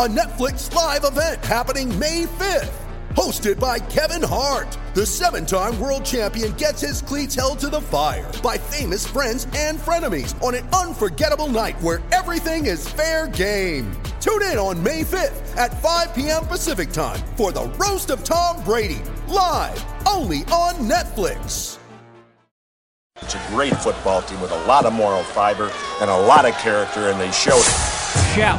a Netflix live event happening May 5th. Hosted by Kevin Hart, the seven time world champion gets his cleats held to the fire by famous friends and frenemies on an unforgettable night where everything is fair game. Tune in on May 5th at 5 p.m. Pacific time for the Roast of Tom Brady, live only on Netflix. It's a great football team with a lot of moral fiber and a lot of character, and they showed it. Shout,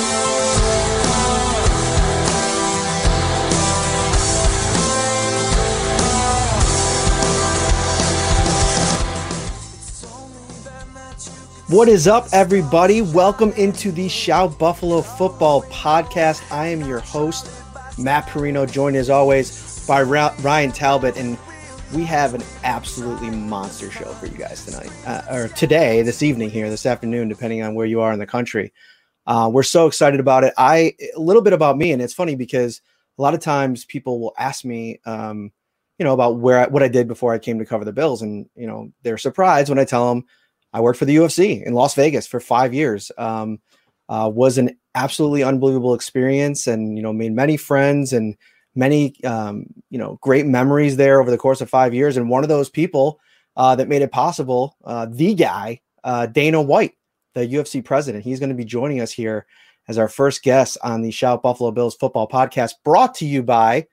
What is up, everybody? Welcome into the Shout Buffalo Football Podcast. I am your host, Matt Parrino, joined as always by Ryan Talbot, and we have an absolutely monster show for you guys tonight, uh, or today, this evening here, this afternoon, depending on where you are in the country. Uh, we're so excited about it. I a little bit about me, and it's funny because a lot of times people will ask me, um, you know, about where I, what I did before I came to cover the Bills, and you know, they're surprised when I tell them I worked for the UFC in Las Vegas for five years. Um, uh, was an absolutely unbelievable experience, and you know, made many friends and many um, you know great memories there over the course of five years. And one of those people uh, that made it possible, uh, the guy uh, Dana White, the UFC president, he's going to be joining us here as our first guest on the Shout Buffalo Bills football podcast, brought to you by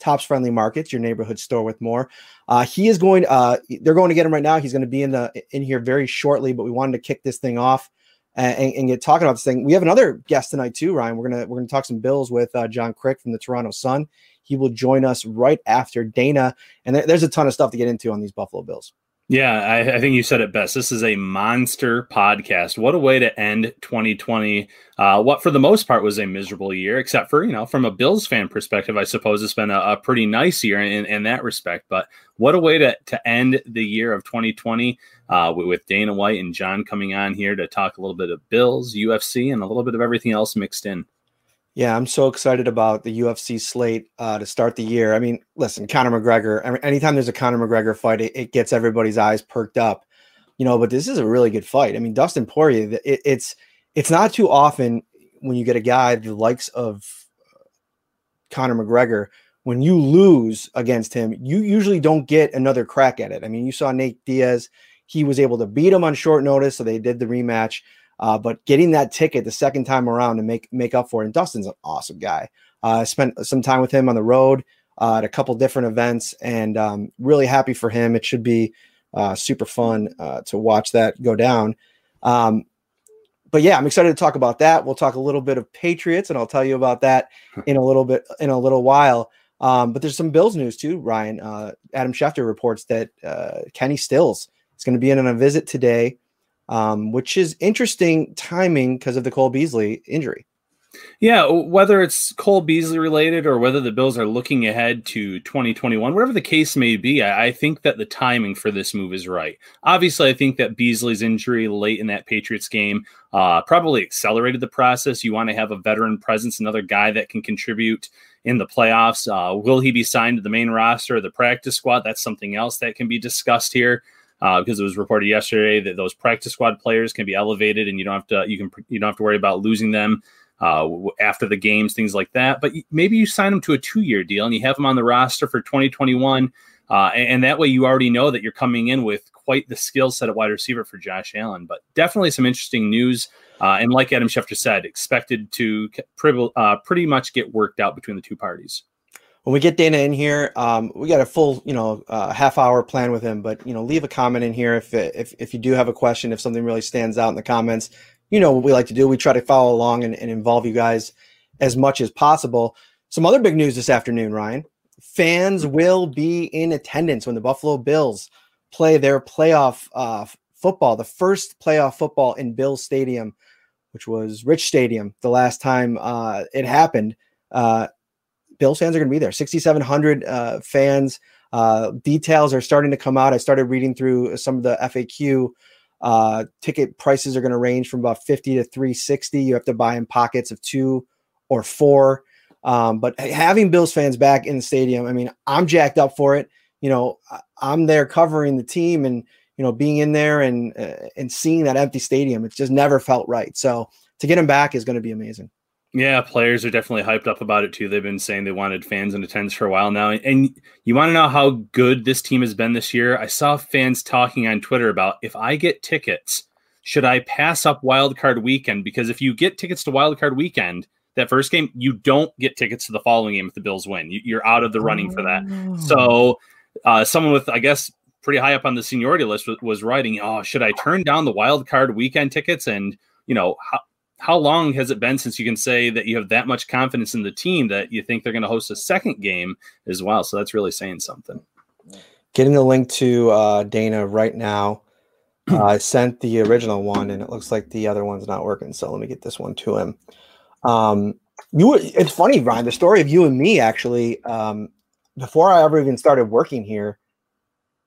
Tops Friendly Markets, your neighborhood store with more. Uh, he is going. Uh, they're going to get him right now. He's going to be in the in here very shortly. But we wanted to kick this thing off and, and get talking about this thing. We have another guest tonight too, Ryan. We're gonna we're gonna talk some Bills with uh, John Kryk from the Toronto Sun. He will join us right after Dana, and there, there's a ton of stuff to get into on these Buffalo Bills. Yeah, I, I, think you said it best. This is a monster podcast. What a way to end 2020. Uh, what, for the most part, was a miserable year, except for, you know, from a Bills fan perspective, I suppose it's been a, a pretty nice year in, in, that respect. But what a way to, to end the year of 2020 uh, with, with Dana White and John coming on here to talk a little bit of Bills, UFC, and a little bit of everything else mixed in. Yeah, I'm so excited about the UFC slate uh, to start the year. I mean, listen, Conor McGregor. Anytime there's a Conor McGregor fight, it, it, gets everybody's eyes perked up, you know. But this is a really good fight. I mean, Dustin Poirier. It, it's it's not too often when you get a guy the likes of uh, Conor McGregor. When you lose against him, you usually don't get another crack at it. I mean, you saw Nate Diaz; he was able to beat him on short notice, so they did the rematch. Uh, but getting that ticket the second time around to make make up for it. And Dustin's an awesome guy. I uh, spent some time with him on the road uh, at a couple different events, and um, really happy for him. It should be uh, super fun uh, to watch that go down. Um, but yeah, I'm excited to talk about that. We'll talk a little bit of Patriots, and I'll tell you about that in a little bit in a little while. Um, but there's some Bills news too, Ryan. Uh, Adam Schefter reports that Kenny Stills is going to be in on a visit today um, which is interesting timing because of the Cole Beasley injury. Yeah, whether it's Cole Beasley related or whether the Bills are looking ahead to 2021, whatever the case may be, I, think that the timing for this move is right. Obviously, I think that Beasley's injury late in that Patriots game uh, probably accelerated the process. You want to have a veteran presence, another guy that can contribute in the playoffs. Uh, will he be signed to the main roster or the practice squad? That's something else that can be discussed here uh, because it was reported yesterday that those practice squad players can be elevated and you don't have to you can you don't have to worry about losing them uh, after the games, things like that. But maybe you sign them to a two year deal and you have them on the roster for 2021. Uh, and, and, that way you already know that you're coming in with quite the skill set at wide receiver for Josh Allen. But definitely some interesting news. Uh, and like Adam Schefter said, expected to uh, pretty much get worked out between the two parties. When we get Dana in here, um, we got a full, you know, uh, half hour plan with him. But you know, leave a comment in here if if if you do have a question, if something really stands out in the comments. You know what we like to do. We try to follow along and, and involve you guys as much as possible. Some other big news this afternoon, Ryan. Fans will be in attendance when the Buffalo Bills play their playoff uh, football, the first playoff football in Bills Stadium, which was Rich Stadium the last time uh, it happened. Uh, Bills fans are going to be there. 6,700 uh, fans. Uh, details are starting to come out. I started reading through some of the FAQ. Uh, ticket prices are going to range from about 50 to 360. You have to buy in pockets of two or four. Um, but having Bills fans back in the stadium, I mean, I'm jacked up for it. You know, I'm there covering the team and you know being in there and uh, and seeing that empty stadium. It's just never felt right. So to get him back is going to be amazing. Yeah, players are definitely hyped up about it too. They've been saying they wanted fans in attendance for a while now. And you want to know how good this team has been this year? I saw fans talking on Twitter about if I get tickets, should I pass up wild card weekend? Because if you get tickets to wild card weekend, that first game, you don't get tickets to the following game if the Bills win. You're out of the running for that. Oh. So, uh, someone with, I guess, pretty high up on the seniority list was, was writing, "Oh, should I turn down the wild card weekend tickets?" And you know, how, how long has it been since you can say that you have that much confidence in the team that you think they're going to host a second game as well? So that's really saying something. Getting the link to uh, Dana right now. Uh, I sent the original one, and it looks like the other one's not working. So let me get this one to him. Um, you, it's funny, Ryan. The story of you and me actually. Um, before I ever even started working here,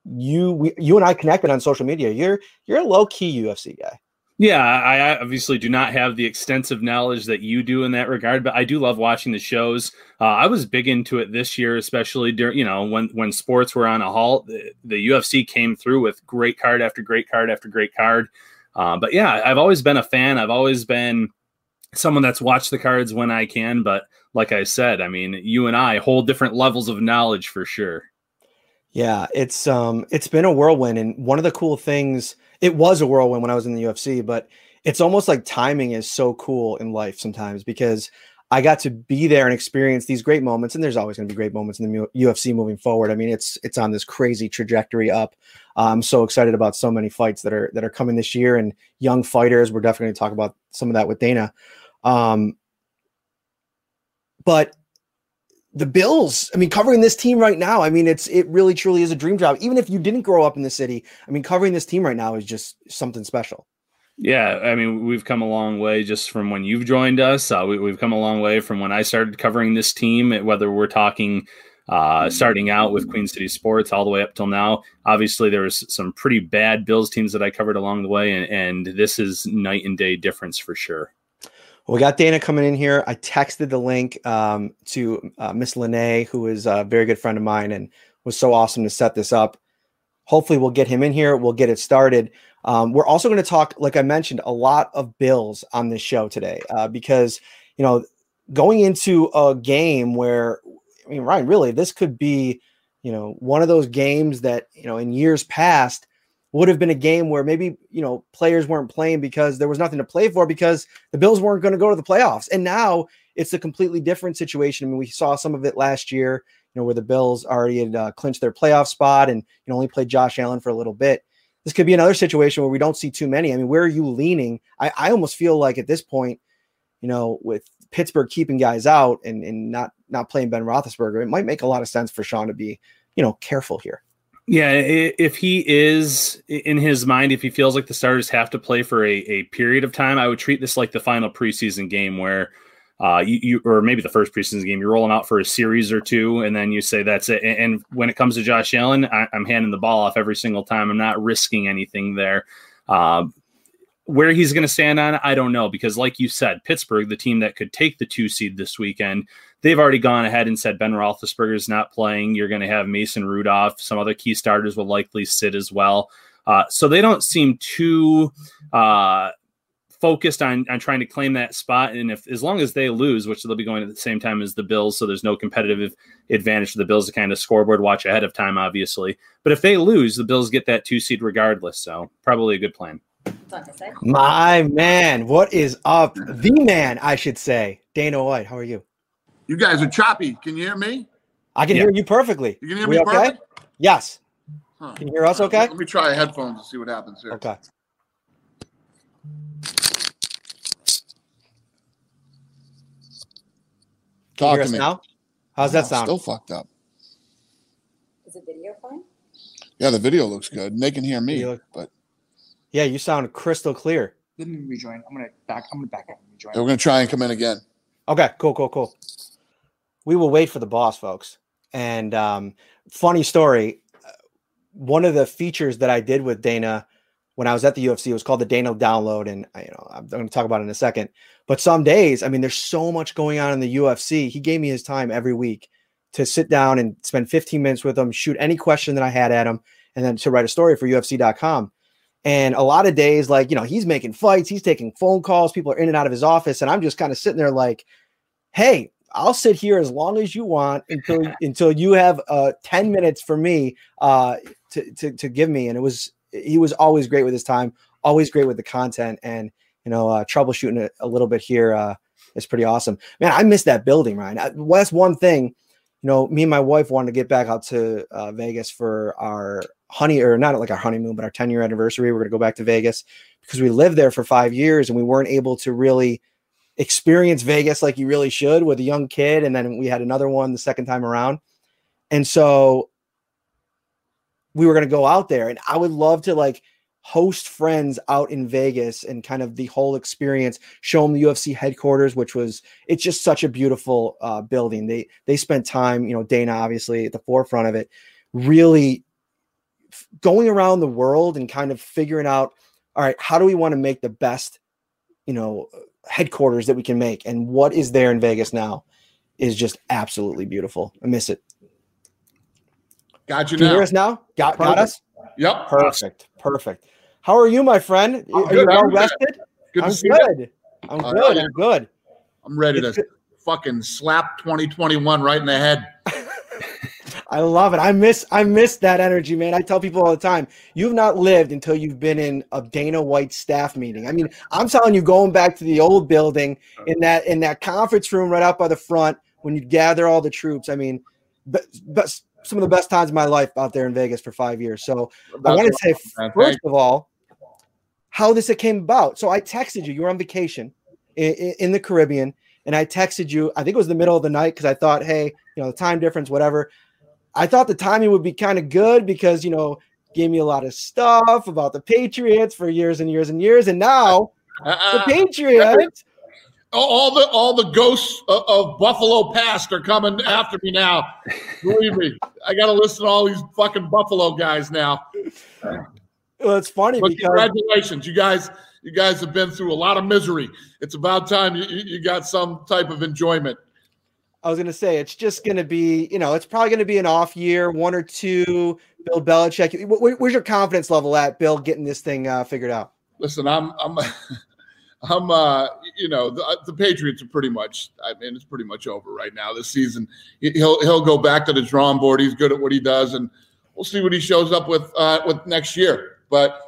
you we, you and I connected on social media. You're you're a low key UFC guy. Yeah, I obviously do not have the extensive knowledge that you do in that regard, but I do love watching the shows. Uh, I was big into it this year, especially during you know when when sports were on a halt. The, the UFC came through with great card after great card after great card. Uh, but yeah, I've always been a fan. I've always been someone that's watched the cards when I can. But like I said, I mean, you and I hold different levels of knowledge for sure. Yeah, it's um it's been a whirlwind and one of the cool things it was a whirlwind when I was in the UFC, but it's almost like timing is so cool in life sometimes because I got to be there and experience these great moments and there's always going to be great moments in the UFC moving forward. I mean, it's it's on this crazy trajectory up. I'm so excited about so many fights that are that are coming this year and young fighters. We're definitely going to talk about some of that with Dana. Um, but the Bills, I mean, covering this team right now, I mean, it's it really truly is a dream job. Even if you didn't grow up in the city, I mean, covering this team right now is just something special. Yeah, I mean, we've come a long way just from when you've joined us. Uh, we, have come a long way from when I started covering this team. Whether we're talking uh, starting out with Queen City Sports all the way up till now, obviously there was some pretty bad Bills teams that I covered along the way, and, and this is night and day difference for sure. Well, we got Dana coming in here. I texted the link um, to uh, Miss Lene, who is a very good friend of mine and was so awesome to set this up. Hopefully, we'll get him in here. We'll get it started. Um, we're also going to talk, like I mentioned, a lot of Bills on this show today uh, because, you know, going into a game where, I mean, Ryan, really, this could be, you know, one of those games that, you know, in years past, would have been a game where maybe you know players weren't playing because there was nothing to play for because the Bills weren't going to go to the playoffs. And now it's a completely different situation. I mean, we saw some of it last year, you know, where the Bills already had uh, clinched their playoff spot and you know only played Josh Allen for a little bit. This could be another situation where we don't see too many. I mean, where are you leaning? I, I almost feel like at this point, you know, with Pittsburgh keeping guys out and, and not not playing Ben Roethlisberger, it might make a lot of sense for Sean to be, you know, careful here. Yeah, if he is in his mind, if he feels like the starters have to play for a, a period of time, I would treat this like the final preseason game where uh, you, you, or maybe the first preseason game, you're rolling out for a series or two, and then you say that's it. And when it comes to Josh Allen, I, am handing the ball off every single time. I'm not risking anything there. Uh, where he's going to stand on, I don't know, because like you said, Pittsburgh, the team that could take the two seed this weekend, they've already gone ahead and said Ben Roethlisberger is not playing. You're going to have Mason Rudolph. Some other key starters will likely sit as well. Uh, so they don't seem too uh, focused on on trying to claim that spot. And if as long as they lose, which they'll be going at the same time as the Bills, so there's no competitive advantage for the Bills to kind of scoreboard watch ahead of time, obviously. But if they lose, the Bills get that two seed regardless. So probably a good plan. My man, what is up? The man, I should say. Dana White, how are you? You guys are choppy. Can you hear me? I can Yeah. hear you perfectly. You can hear We me okay? perfect? Yes. Huh. Can you hear us okay? Let me try headphones and see what happens here. Okay. Can you Talk hear to us me. now? How's that Oh, sound? Still fucked up. Is the video fine? Yeah, the video looks good. and They can hear me, look- but Yeah, you sound crystal clear. Let me rejoin. I'm gonna back. I'm gonna back up and rejoin. we're gonna try and come in again. Okay, cool, cool, cool. We will wait for the boss, folks. And um, funny story. uh, One of the features that I did with Dana when I was at the UFC was called the Dana Download, and you know I'm going to talk about it in a second. But some days, I mean, there's so much going on in the UFC. He gave me his time every week to sit down and spend 15 minutes with him, shoot any question that I had at him, and then to write a story for UFC.com. And a lot of days, like, you know, he's making fights, he's taking phone calls, people are in and out of his office, and I'm just kind of sitting there like, hey, I'll sit here as long as you want until until you have uh 10 minutes for me uh to, to to give me. And it was he was always great with his time, always great with the content, and you know, uh troubleshooting it a little bit here uh is pretty awesome. Man, I miss that building, Ryan. I, well, that's one thing. You know, me and my wife wanted to get back out to uh, Vegas for our honey or not like our honeymoon, but our 10 year anniversary. We're going to go back to Vegas because we lived there for five years and we weren't able to really experience Vegas like you really should with a young kid. And then we had another one the second time around. And so we were going to go out there and I would love to like host friends out in Vegas and kind of the whole experience, show them the UFC headquarters, which was, it's just such a beautiful uh, building. They, they spent time, you know, Dana obviously at the forefront of it, really f- going around the world and kind of figuring out, all right, how do we want to make the best, you know, headquarters that we can make and what is there in Vegas now is just absolutely beautiful. I miss it. Got you you now. hear us now? Got, got us? Yep. Perfect. Perfect. How are you, my friend? I'm are good. you well How are you? rested? Good to I'm see you. good. I'm Uh, good. I'm good. I'm ready to good. fucking slap 2021 right in the head. I love it. I miss I miss that energy, man. I tell people all the time, you've not lived until you've been in a Dana White staff meeting. I mean, I'm telling you, going back to the old building in that in that conference room right out by the front when you gather all the troops. I mean, but, but some of the best times of my life out there in Vegas for five years. So I want to say first of all, how this it came about. So I texted you. You were on vacation in, in the Caribbean, and I texted you. I think it was the middle of the night because I thought, hey, you know, the time difference, whatever. I thought the timing would be kind of good because you know gave me a lot of stuff about the Patriots for years and years and years, and now the Uh-uh. Patriots. all the all the ghosts of, of Buffalo past are coming after me now. Believe me, I got to listen to all these fucking Buffalo guys now. Well, it's funny because congratulations, you guys. You guys have been through a lot of misery. It's about time you you got some type of enjoyment. I was going to say it's just going to be, you know, it's probably going to be an off year, one or two. Bill Belichick. Wh- wh- Where's your confidence level at, Bill, getting this thing uh, figured out? Listen, I'm I'm I'm uh you know the, the Patriots are pretty much I mean it's pretty much over right now this season. He- He'll he'll go back to the drawing board. He's good at what he does, and we'll see what he shows up with uh, with next year. But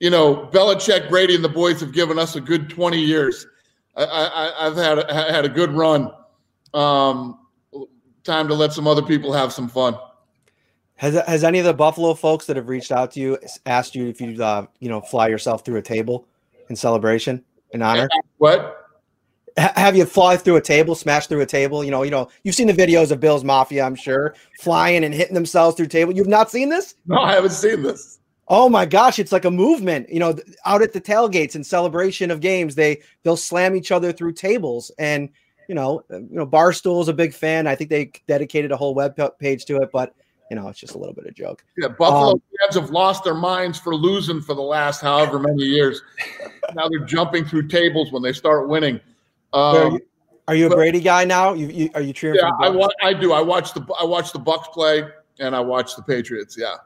you know, Belichick, Brady, and the boys have given us a good 20 years. I, I, I've had had a good run. Um, time to let some other people have some fun. Has has any of the Buffalo folks that have reached out to you asked you if you uh, you know fly yourself through a table in celebration in honor? What? Have you fly through a table, smash through a table? You know, you know, you've seen the videos of Bill's Mafia, I'm sure, flying and hitting themselves through table. You've not seen this? No, I haven't seen this. Oh my gosh, it's like a movement. You know, out at the tailgates in celebration of games, they they'll slam each other through tables, and you know, uh, you know, Barstool is a big fan. I think they dedicated a whole web page to it, but you know, it's just a little bit of joke. Yeah, Buffalo Um, fans have lost their minds for losing for the last however many years. now they're jumping through tables when they start winning. are, Um, you, are you a but- Brady guy now? You, you are you cheering? yeah, I wa- I do. I watch the I watch the Bucs play and I watch the Patriots. Yeah.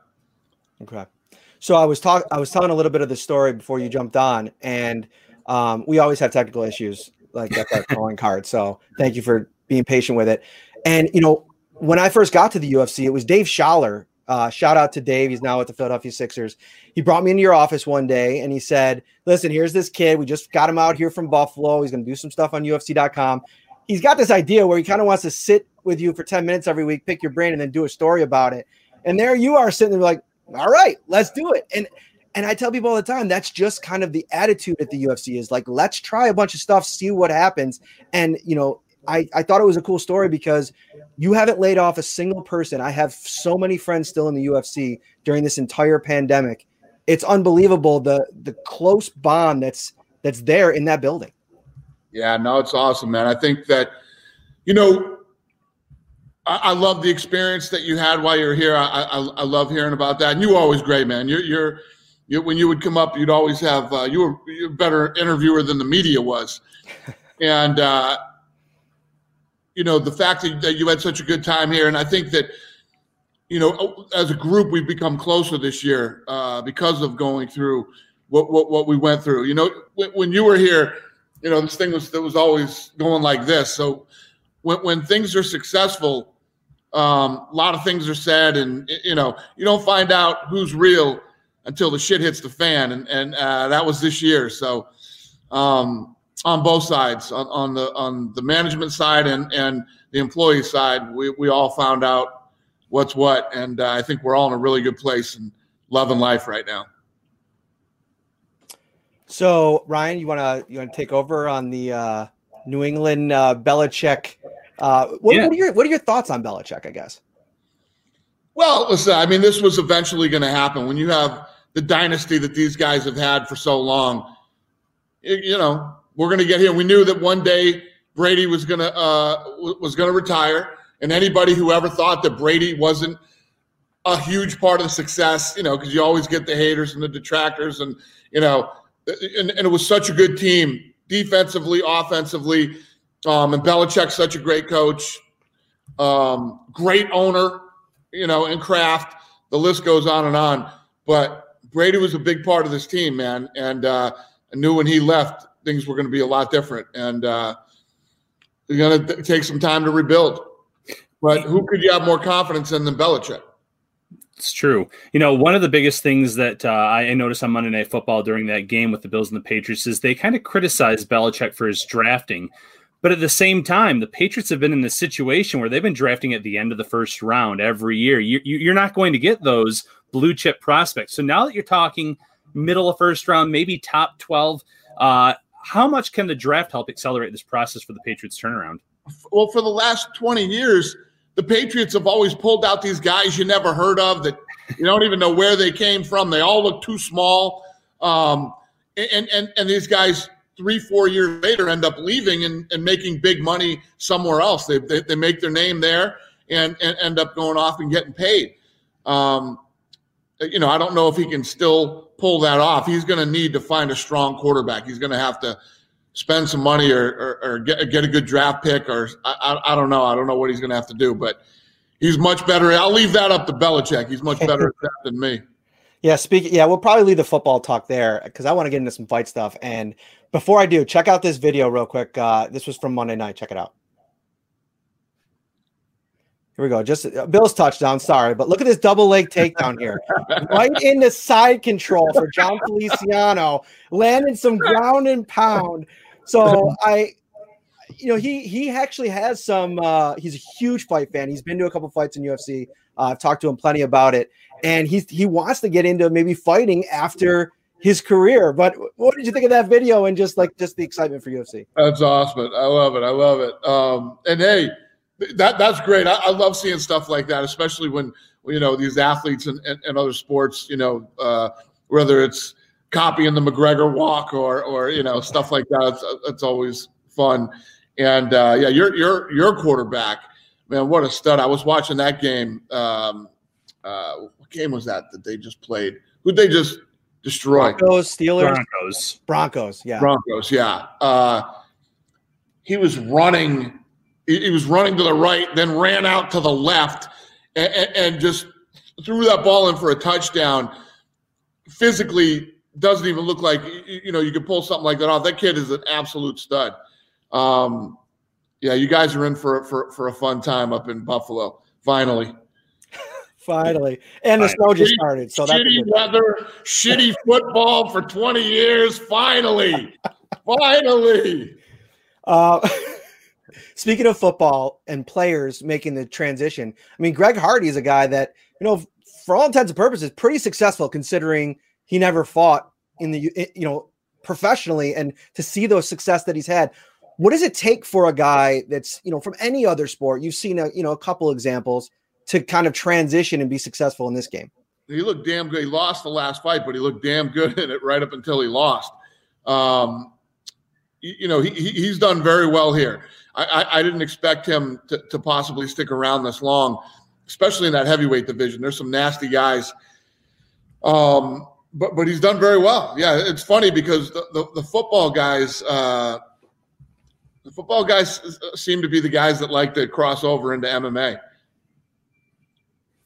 Okay. So I was talking. I was telling a little bit of the story before you jumped on, and um, we always have technical issues. Like that's our calling card. So thank you for being patient with it. And you know, when I first got to the UFC, it was Dave Sholler. Uh, shout out to Dave. He's now at the Philadelphia Sixers. He brought me into your office one day and he said, "Listen, here's this kid. We just got him out here from Buffalo. He's going to do some stuff on UFC.com." he's got this idea where he kind of wants to sit with you for 10 minutes every week, pick your brain, and then do a story about it. And there you are sitting there like, all right, let's do it. And and I tell people all the time that's just kind of the attitude at the UFC is like, let's try a bunch of stuff, see what happens. And you know, I, I thought it was a cool story because you haven't laid off a single person. I have so many friends still in the UFC during this entire pandemic. It's unbelievable the the close bond that's that's there in that building. Yeah, no, it's awesome, man. I think that, you know, I, love the experience that you had while you were here. I, I, I love hearing about that. And you always great, man. You're, you're, you when you would come up, you'd always have, uh, you were a better interviewer than the media was. and, uh, you know, the fact that, that you had such a good time here. And I think that, you know, as a group, we've become closer this year uh, because of going through what, what, what we went through. You know, when, when you were here, you know, this thing was that was always going like this. So when, when things are successful, um, a lot of things are said, and you know, you don't find out who's real until the shit hits the fan, and and uh, that was this year. So um, on both sides, on, on the on the management side and and the employee side, we we all found out what's what, and uh, I think we're all in a really good place and loving life right now. So Ryan, you wanna you wanna take over on the uh, New England uh, Belichick? Uh, what, Yeah. what are your what are your thoughts on Belichick? I guess. Well, listen, I mean, this was eventually going to happen when you have the dynasty that these guys have had for so long. You, you know, we're going to get here. We knew that one day Brady was going to uh, was going to retire, and anybody who ever thought that Brady wasn't a huge part of the success, you know, because you always get the haters and the detractors, and you know, and, and it was such a good team defensively, offensively, um, and Belichick's such a great coach, um, great owner, you know, and Kraft. The list goes on and on. But Brady was a big part of this team, man, and uh, I knew when he left, things were going to be a lot different, and uh, it's going to take some time to rebuild. But who could you have more confidence in than Belichick? It's true. You know, one of the biggest things that uh, I noticed on Monday Night Football during that game with the Bills and the Patriots is they kind of criticized Belichick for his drafting. But at the same time, the Patriots have been in this situation where they've been drafting at the end of the first round every year. You, you're not going to get those blue chip prospects. So now that you're talking middle of first round, maybe top 12, uh, how much can the draft help accelerate this process for the Patriots turnaround? Well, for the last 20 years, the Patriots have always pulled out these guys you never heard of that you don't even know where they came from. They all look too small. Um, and, and, and these guys, three, four years later, end up leaving and, and making big money somewhere else. They, they, they make their name there and, and end up going off and getting paid. Um, you know, I don't know if he can still pull that off. He's going to need to find a strong quarterback. He's going to have to spend some money or, or, or get, get a good draft pick or I, I, I don't know. I don't know what he's going to have to do, but he's much better. I'll leave that up to Belichick. He's much better at that than me. Yeah, speaking. Yeah, we'll probably leave the football talk there because I want to get into some fight stuff. And before I do, check out this video real quick. Uh, this was from Monday night. Check it out. Here we go. Just uh, Bill's touchdown. Sorry, but look at this double leg takedown here, right in the side control for Jon Feliciano, landing some ground and pound. So I, you know, he he actually has some. Uh, he's a huge fight fan. He's been to a couple fights in UFC. Uh, I've talked to him plenty about it, and he's he wants to get into maybe fighting after his career. But what did you think of that video and just like just the excitement for UFC? That's awesome. I love it. I love it. Um, and hey, that that's great. I, I love seeing stuff like that, especially when you know these athletes and, and, and other sports. You know, uh, whether it's copying the McGregor walk or or you know stuff like that. It's, it's always fun. And uh, yeah, your your your quarterback, man, what a stud! I was watching that game. Um, uh, what game was that that they just played? Who'd they just destroy? Broncos, Steelers, Broncos, Broncos. Yeah, Broncos. Yeah. Uh, he was running. He, was running to the right, then ran out to the left, and, and just threw that ball in for a touchdown. Physically, doesn't even look like you know you could pull something like that off. That kid is an absolute stud. Um, yeah, you guys are in for for for a fun time up in Buffalo. Finally, finally, and the snow just started. So that's shitty weather, shitty football for twenty years. Finally, finally. Uh, Speaking of football and players making the transition, I mean, Greg Hardy is a guy that, you know, for all intents and purposes, pretty successful considering he never fought in the, you know, professionally and to see those success that he's had. What does it take for a guy that's, you know, from any other sport? You've seen a, you know, a couple examples to kind of transition and be successful in this game. He looked damn good. He lost the last fight, but he looked damn good in it right up until he lost. Um, you know, he, he's done very well here. I, I, didn't expect him to, to possibly stick around this long, especially in that heavyweight division. There's some nasty guys. Um, but but he's done very well. Yeah, it's funny because the, the, the football guys, uh, the football guys seem to be the guys that like to cross over into MMA.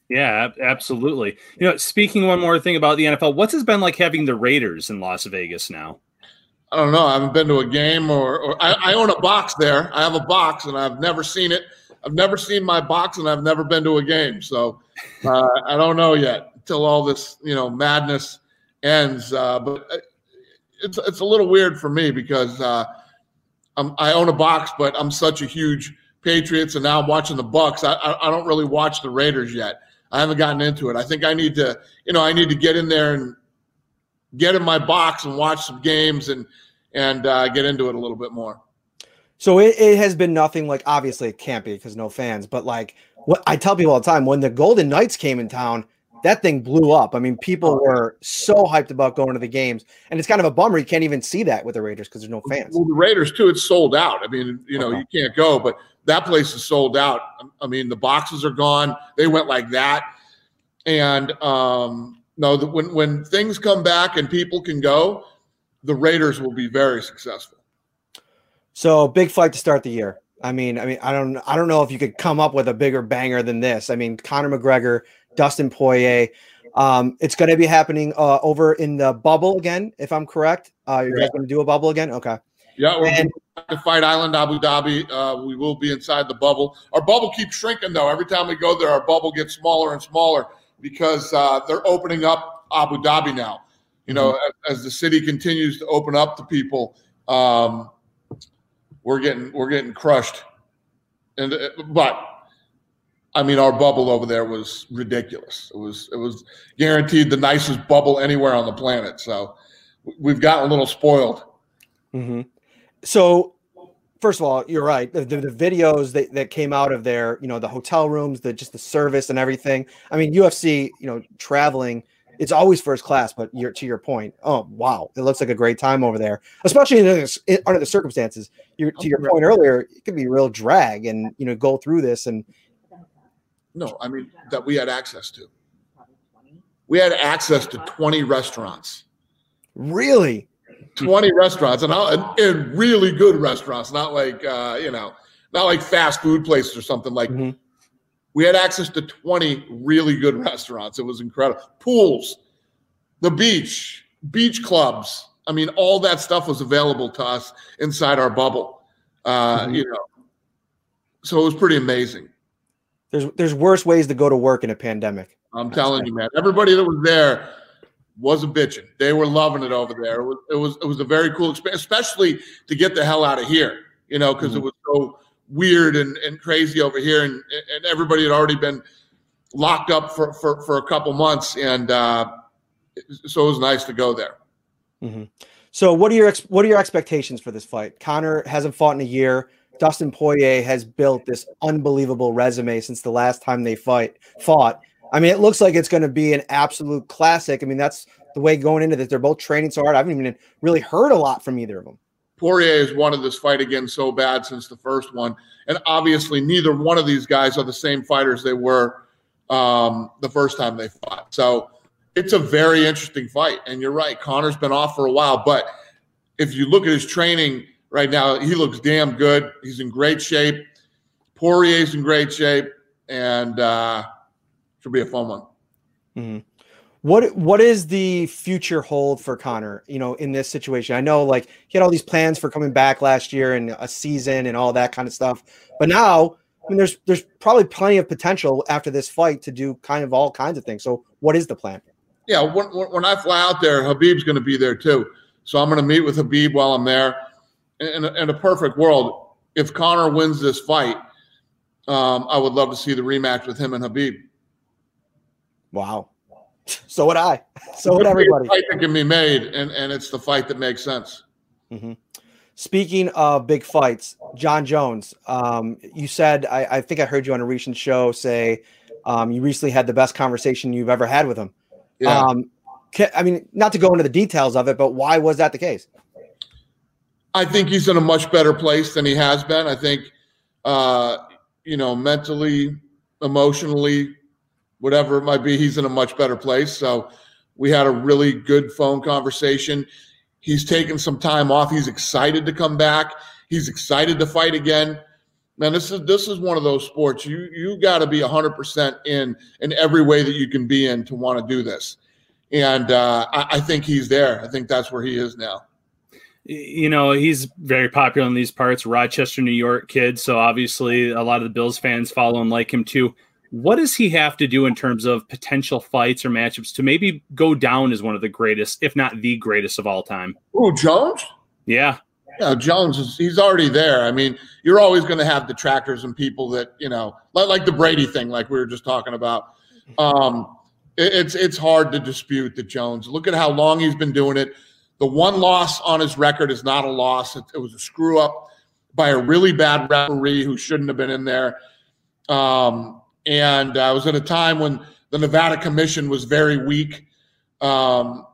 Yeah, absolutely. You know, speaking one more thing about the NFL, what's it been like having the Raiders in Las Vegas now? I don't know. I haven't been to a game, or, or I, I, own a box there. I have a box, and I've never seen it. I've never seen my box, and I've never been to a game. So uh, I don't know yet until all this, you know, madness ends. Uh, but uh, it's it's a little weird for me because uh, i own a box, but I'm such a huge Patriots, and now I'm watching the Bucs. I, I, I don't really watch the Raiders yet. I haven't gotten into it. I think I need to, you know, I need to get in there and get in my box and watch some games and and uh, get into it a little bit more. So it, it has been nothing like obviously it can't be because no fans, but like what I tell people all the time when the Golden Knights came in town, that thing blew up. I mean, people oh, were so hyped about going to the games, and it's kind of a bummer you can't even see that with the Raiders because there's no fans. Well, the Raiders too, it's sold out. I mean, you know, you can't go, but that place is sold out. I mean, the boxes are gone. They went like that, and um, no, the, when when things come back and people can go, the Raiders will be very successful. So big fight to start the year. I mean, I mean, I don't, I don't know if you could come up with a bigger banger than this. I mean, Conor McGregor, Dustin Poirier. Um, it's going to be happening uh, over in the bubble again, if I'm correct. Uh, you're yeah. guys going to do a bubble again? Okay. Yeah, we're and, to Fight Island, Abu Dhabi. Uh, we will be inside the bubble. Our bubble keeps shrinking, though. Every time we go there, our bubble gets smaller and smaller because uh, they're opening up Abu Dhabi now. You know, mm-hmm. as, as, the city continues to open up to people, um, we're getting we're getting crushed. And uh, but I mean, our bubble over there was ridiculous. It was it was guaranteed the nicest bubble anywhere on the planet. So we've gotten a little spoiled. Mm-hmm. So first of all, you're right. The, the, the, videos that, that came out of there, you know, the hotel rooms, the just the service and everything. I mean, UFC, you know, traveling, it's always first class. But you're, to your point, oh wow, it looks like a great time over there, especially in under the circumstances. You're, to your point earlier, it could be real drag, and you know, go through this and no, I mean that we had access to. We had access to 20 restaurants. Really? 20 restaurants and, and really good restaurants, not like, uh, you know, not like fast food places or something like mm-hmm. we had access to 20 really good restaurants. It was incredible. Pools, the beach, beach clubs. I mean, all that stuff was available to us inside our bubble. Uh, mm-hmm. You know, so it was pretty amazing. There's there's worse ways to go to work in a pandemic. I'm telling you, man. Everybody that was there wasn't bitching. They were loving it over there. It was it was, it was a very cool experience, especially to get the hell out of here. You know, because mm-hmm. it was so weird and, and crazy over here, and and everybody had already been locked up for for, for a couple months, and uh, so it was nice to go there. Mm-hmm. So, what are your what are your expectations for this fight? Conor hasn't fought in a year. Dustin Poirier has built this unbelievable resume since the last time they fight fought. I mean, it looks like it's going to be an absolute classic. I mean, that's the way going into this. They're both training so hard. I haven't even really heard a lot from either of them. Poirier has wanted this fight again so bad since the first one, and obviously neither one of these guys are the same fighters they were um, the first time they fought. So it's a very interesting fight. And you're right, Conor's been off for a while, but if you look at his training right now. He looks damn good. He's in great shape. Poirier's in great shape, and uh, should be a fun one. Mm-hmm. What what is the future hold for Conor? You know, in this situation, I know like he had all these plans for coming back last year and a season and all that kind of stuff, but now. I mean, there's there's probably plenty of potential after this fight to do kind of all kinds of things. So, what is the plan? Yeah, when, when I fly out there, Khabib's going to be there too. So I'm going to meet with Khabib while I'm there in a, in a perfect world, if Conor wins this fight, um, I would love to see the rematch with him and Khabib. Wow. So would I. So would everybody. Fight that can be made, and, and it's the fight that makes sense. Mm-hmm. Speaking of big fights, Jon Jones, um, you said, I, I, think I heard you on a recent show say um, you recently had the best conversation you've ever had with him. Yeah. Um, I mean, not to go into the details of it, but why was that the case? I think he's in a much better place than he has been. I think, uh, you know, mentally, emotionally, whatever it might be, he's in a much better place. So we had a really good phone conversation. He's taken some time off. He's excited to come back. He's excited to fight again. Man, this is this is one of those sports you you got to be hundred percent in in every way that you can be in to want to do this, and uh, I, I think he's there. I think that's where he is now you know, he's very popular in these parts, Rochester, New York kid. So obviously, a lot of the Bills fans follow and like him too. What does he have to do in terms of potential fights or matchups to maybe go down as one of the greatest, if not the greatest of all time? Oh, Jones? Yeah. Yeah, Jones is he's already there. I mean, you're always going to have detractors and people that, you know, like, like the Brady thing, like we were just talking about. Um, it, it's it's hard to dispute that Jones. Look at how long he's been doing it. The one loss on his record is not a loss. It, it was a screw up by a really bad referee who shouldn't have been in there. Um, and I was at a time when the Nevada Commission was very weak. Um,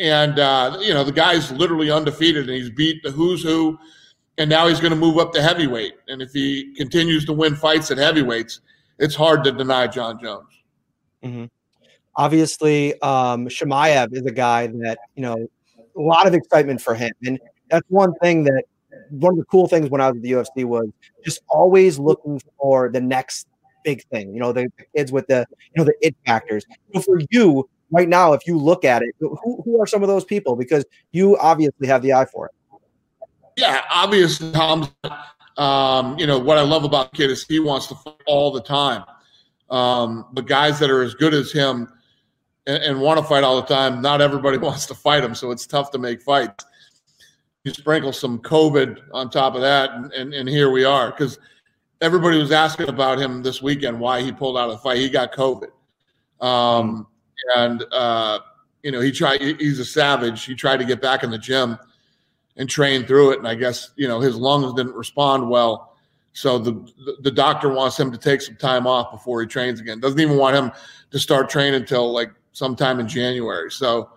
and uh, you know the guy's literally undefeated, and he's beat the who's who, and now he's going to move up to heavyweight. And if he continues to win fights at heavyweights, it's hard to deny Jon Jones. Mm-hmm. Obviously, um, Chimaev is a guy that you know a lot of excitement for him, and that's one thing that one of the cool things when I was at the UFC was just always looking for the next big thing. You know, the, kids with the you know the it factors. So for you right now, if you look at it, who, who are some of those people? Because you obviously have the eye for it. Yeah, obviously, Tom's. Um, you know what I love about kid is he wants to fight all the time. Um, but guys that are as good as him and, and want to fight all the time, not everybody wants to fight him, so it's tough to make fights. You sprinkle some COVID on top of that, and, and, and here we are because everybody was asking about him this weekend why he pulled out of the fight. He got COVID, um, and uh, you know he tried. He's a savage. He tried to get back in the gym and train through it, and I guess you know his lungs didn't respond well. So the the doctor wants him to take some time off before he trains again. Doesn't even want him to start training until like sometime in January. So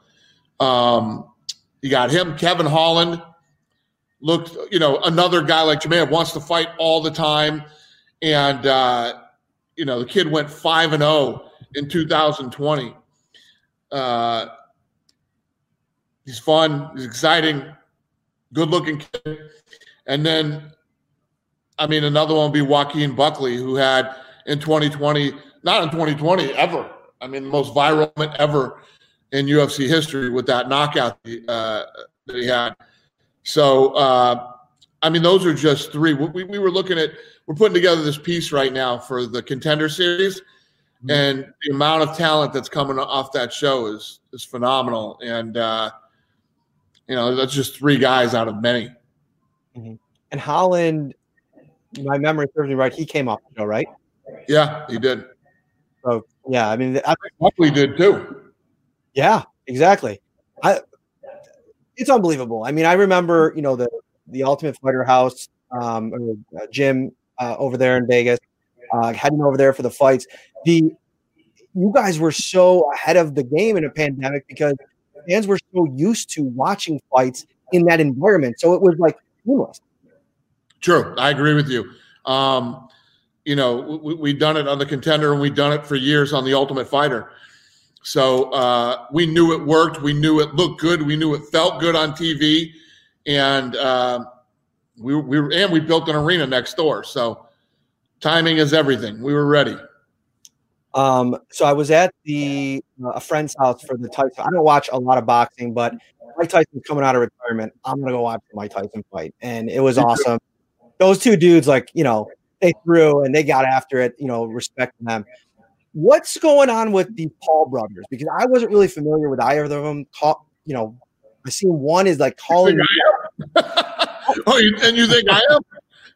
um, you got him, Kevin Holland looked, you know, another guy like Chimaev wants to fight all the time. And, uh, you know, the kid went 5 and 0 in 2020. Uh, he's fun, he's exciting, good looking kid. And then, I mean, another one would be Joaquin Buckley, who had in 2020, not in 2020, ever. I mean, the most viral moment ever in UFC history with that knockout uh, that he had. So, uh, I mean, those are just three. We, we were looking at, we're putting together this piece right now for the contender series, mm-hmm. and the amount of talent that's coming off that show is is phenomenal. And uh, you know, that's just three guys out of many. Mm-hmm. And Holland, my memory serves me right. He came off the show, right? Yeah, he did. So yeah, I mean, I, Buckley did too. Yeah, exactly. I it's unbelievable. I mean, I remember, you know, the the Ultimate Fighter House um, uh, gym uh, over there in Vegas, uh, heading over there for the fights. The you guys were so ahead of the game in a pandemic because fans were so used to watching fights in that environment, so it was like seamless. True, I agree with you. Um, you know, we, we've done it on the contender, and we've done it for years on the Ultimate Fighter. So uh, we knew it worked. We knew it looked good. We knew it felt good on TV, and uh, we we and we built an arena next door. So timing is everything. We were ready. Um, so I was at the uh, a friend's house for the Tyson. I don't watch a lot of boxing, but Mike Tyson's coming out of retirement. I'm gonna go watch Mike Tyson fight, and it was awesome. Those two dudes, like you know, they threw and they got after it. You know, respecting them. What's going on with the Paul brothers? Because I wasn't really familiar with either of them. Call, you know, I seen one is like calling. oh, you, and you think I am?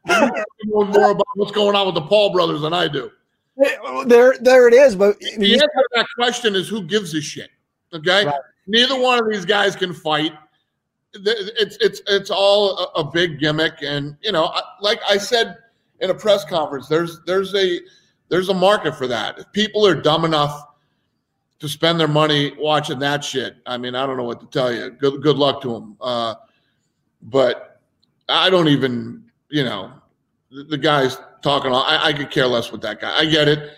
You know more about what's going on with the Paul brothers than I do. There, there it is. But The answer to that question is who gives a shit? Okay, Right. neither one of these guys can fight. It's it's it's all a, a big gimmick, and you know, like I said in a press conference, there's there's a there's a market for that. If people are dumb enough to spend their money watching that shit, I mean, I don't know what to tell you. Good good luck to them. Uh, but I don't even, you know, the, the guy's talking. I, I could care less with that guy. I get it.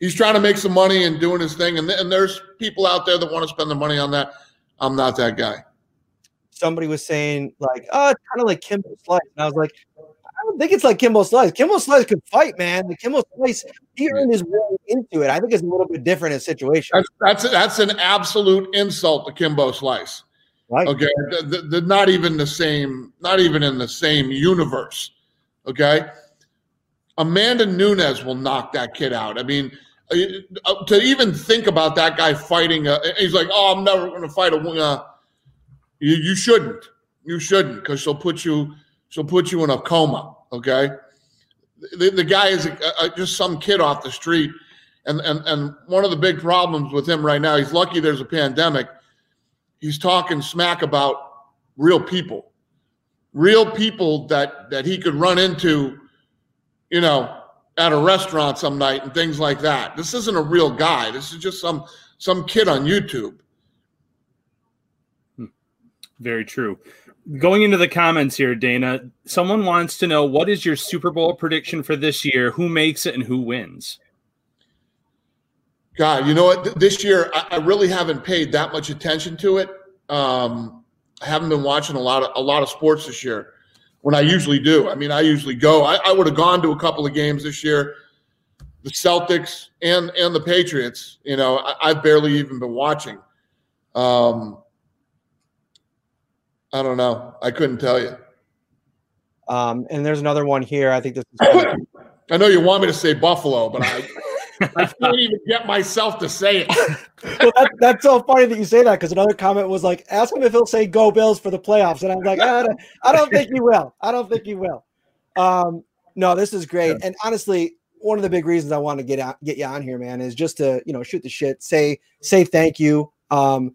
He's trying to make some money and doing his thing, and, th- and there's people out there that want to spend their money on that. I'm not that guy. somebody was saying like, oh, it's kind of like Kimbo Slice, and I was like, I don't think it's like Kimbo Slice. Kimbo Slice could fight, man. The Kimbo Slice, he earned his way into it. I think it's a little bit different in situation. That's that's that's an absolute insult to Kimbo Slice. Right. Okay, Th- th- they're not even the same. Not even in the same universe. Okay, Amanda Nunes will knock that kid out. I mean, uh, to even think about that guy fighting, uh, he's like, "Oh, I'm never going to fight a." Uh, you, you shouldn't. You shouldn't, because she'll put you. She'll put you in a coma. Okay. The, the guy is a, a, just some kid off the street, and and and one of the big problems with him right now, he's lucky there's a pandemic. He's talking smack about real people, real people that that he could run into, you know, at a restaurant some night and things like that. This isn't a real guy. This is just some some kid on YouTube. Hmm. Very true. Going into the comments here, Dana, someone wants to know what is your Super Bowl prediction for this year? Who makes it and who wins? God, you know what? This year, I, really haven't paid that much attention to it. Um, I haven't been watching a lot of a lot of sports this year. When I usually do, I mean, I usually go. I, I would have gone to a couple of games this year. The Celtics and and the Patriots. You know, I, I've barely even been watching. Um, I don't know. I couldn't tell you. Um, and there's another one here. I think this is I know you want me to say Buffalo, but I I can't even get myself to say it. well, that, that's so funny that you say that because another comment was like, ask him if he'll say "Go Bills" for the playoffs, and I was like, I don't, I don't think he will. I don't think he will. Um, no, this is great, and honestly, one of the big reasons I want to get out, get you on here, man, is just to you know shoot the shit, say say thank you. Um,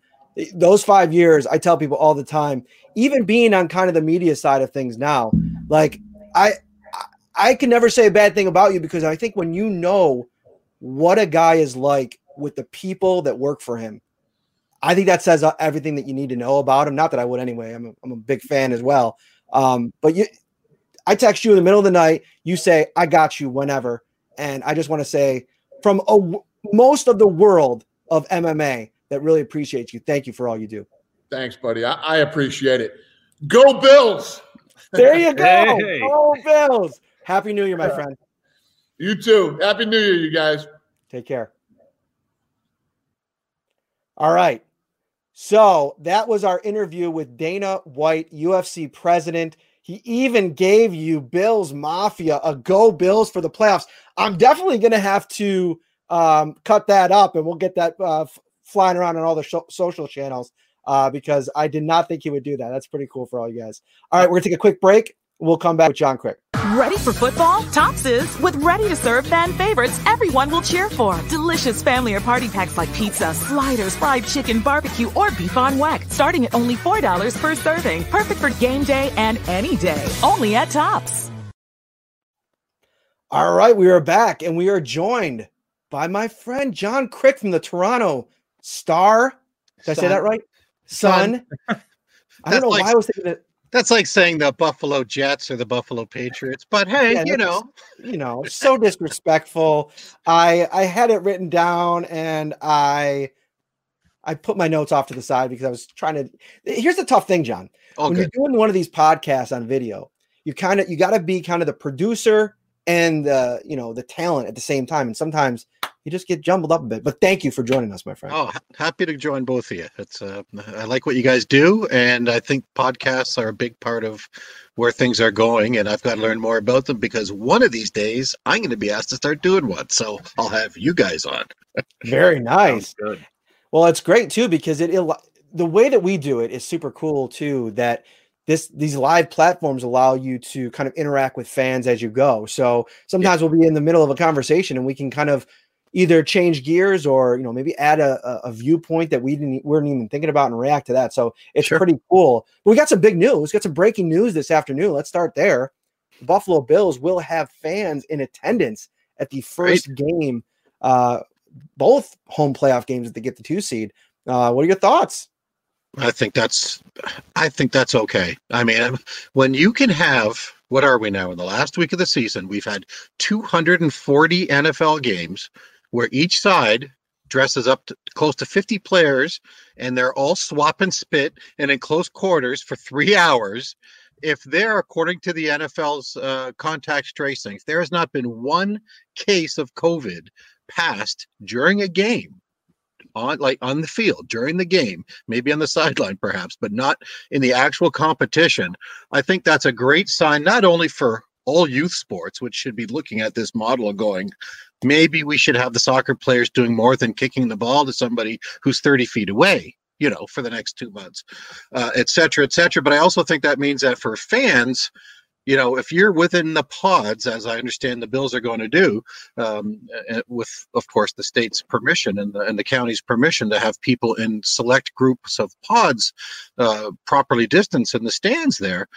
those five years, I tell people all the time, even being on kind of the media side of things now, like I I can never say a bad thing about you because I think when you know what a guy is like with the people that work for him, I think that says uh, everything that you need to know about him. Not that I would anyway. I'm a, I'm a big fan as well. Um, but you, I text you in the middle of the night. You say, "I got you" whenever, and I just want to say, from a, most of the world of MMA that really appreciates you. Thank you for all you do. Thanks, buddy. I, I appreciate it. Go Bills. There you go. Hey. Go Bills. Happy New Year, my friend. You too. Happy New Year, you guys. Take care. All right. So that was our interview with Dana White, UFC president. He even gave you Bills Mafia a go Bills for the playoffs. I'm definitely going to have to um, cut that up and we'll get that uh, f- flying around on all the sho- social channels uh, because I did not think he would do that. That's pretty cool for all you guys. All right, we're going to take a quick break. We'll come back with John Kryk. Ready for football? Tops is with ready to serve fan favorites everyone will cheer for. Delicious family or party packs like pizza, sliders, fried chicken, barbecue, or beef on weck, starting at only $4 per serving. Perfect for game day and any day. Only at Tops. All right, we are back and we are joined by my friend John Kryk from the Toronto Star. Did I say that right? Sun. I don't know like- why I was thinking that. That's like saying the Buffalo Jets or the Buffalo Patriots. But hey, Yeah, you know, you know, so disrespectful. I I had it written down and I I put my notes off to the side because I was trying to. Here's the tough thing, John. Oh, when good. you're doing one of these podcasts on video, you kind of you got to be kind of the producer and the you know the talent at the same time, and sometimes you just get jumbled up a bit. But thank you for joining us, my friend. oh, happy to join both of you. It's uh, I like what you guys do, and I think podcasts are a big part of where things are going. And I've got to learn more about them because one of these days I'm going to be asked to start doing one. So I'll have you guys on. Very nice. Good. Well, it's great too because it, it the way that we do it is super cool too. That this these live platforms allow you to kind of interact with fans as you go. So sometimes yeah. we'll be in the middle of a conversation and we can kind of either change gears or you know maybe add a, a viewpoint that we didn't weren't even thinking about and react to that. So it's sure. pretty cool. But we got some big news. We got some breaking news this afternoon. Let's start there. The Buffalo Bills will have fans in attendance at the first right. game, uh, both home playoff games that they get the two seed. Uh, what are your thoughts? I think that's I think that's okay. I mean, when you can have what are we now in the last week of the season? We've had 240 NFL games where each side dresses up to close to 50 players and they're all swap and spit and in close quarters for three hours. If there, according to the NFL's uh, contact tracing, if there has not been one case of COVID passed during a game, on like on the field during the game, maybe on the sideline perhaps, but not in the actual competition. I think that's a great sign not only for all youth sports, which should be looking at this model going, maybe we should have the soccer players doing more than kicking the ball to somebody who's 30 feet away you know for the next two months uh, et cetera et cetera. But i also think that means that for fans you know if you're within the pods as i understand the bills are going to do um, with of course the state's permission and the, and the county's permission to have people in select groups of pods uh, properly distanced in the stands there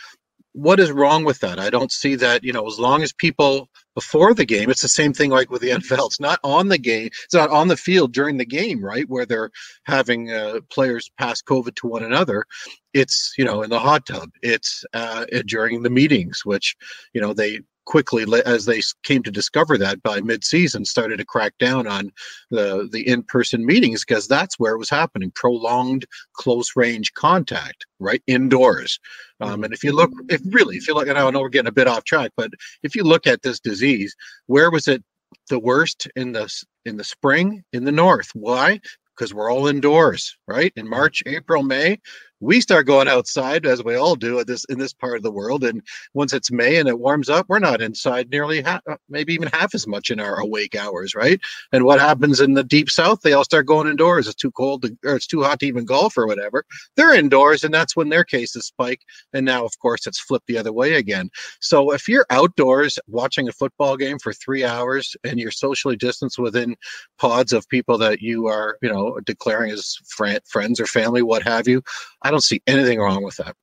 what is wrong with that? I don't see that, you know, as long as people before the game, it's the same thing like with the NFL. It's not on the game, it's not on the field during the game, right? Where they're having uh, players pass COVID to one another. It's, you know, in the hot tub, it's uh, during the meetings, which, you know, they quickly as they came to discover that by mid-season started to crack down on the the in-person meetings because that's where it was happening prolonged close range contact right indoors. Um, and if you look if really if you look and i know we're getting a bit off track but if you look at this disease where was it the worst in the in the spring? In the north. Why? Because we're all indoors right? In march april may we start going outside as we all do at this in this part of the world and once it's may and it warms up we're not inside nearly half uh, maybe even half as much in our awake hours right? And what happens in the deep south they all start going indoors. It's too cold to, or it's too hot to even golf or whatever. They're indoors and that's when their cases spike and now of course it's flipped the other way again. So if you're outdoors watching a football game for three hours and you're socially distanced within pods of people that you are you know declaring as friend, friends or family what have you I don't see anything wrong with that.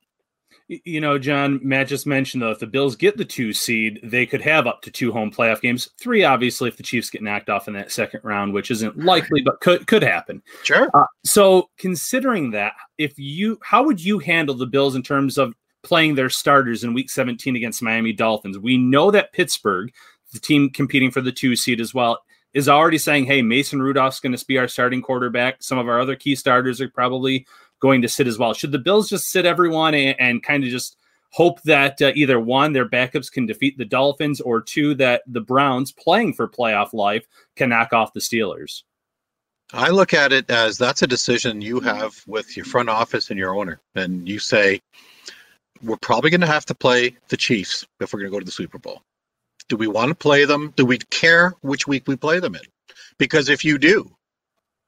You know, John, Matt just mentioned though, if the Bills get the two seed, they could have up to two home playoff games. Three, obviously, if the Chiefs get knocked off in that second round, which isn't likely, but could could happen. Sure. Uh, so, considering that, if you, how would you handle the Bills in terms of playing their starters in Week 17 against Miami Dolphins? We know that Pittsburgh, the team competing for the two seed as well, is already saying, "Hey, Mason Rudolph's going to be our starting quarterback." Some of our other key starters are probably going to sit as well. Should the Bills just sit everyone and, and kind of just hope that uh, either one, their backups can defeat the Dolphins, or two, that the Browns playing for playoff life can knock off the Steelers? I look at it as that's a decision you have with your front office and your owner. And you say, we're probably going to have to play the Chiefs if we're going to go to the Super Bowl. Do we want to play them? Do we care which week we play them in? Because if you do,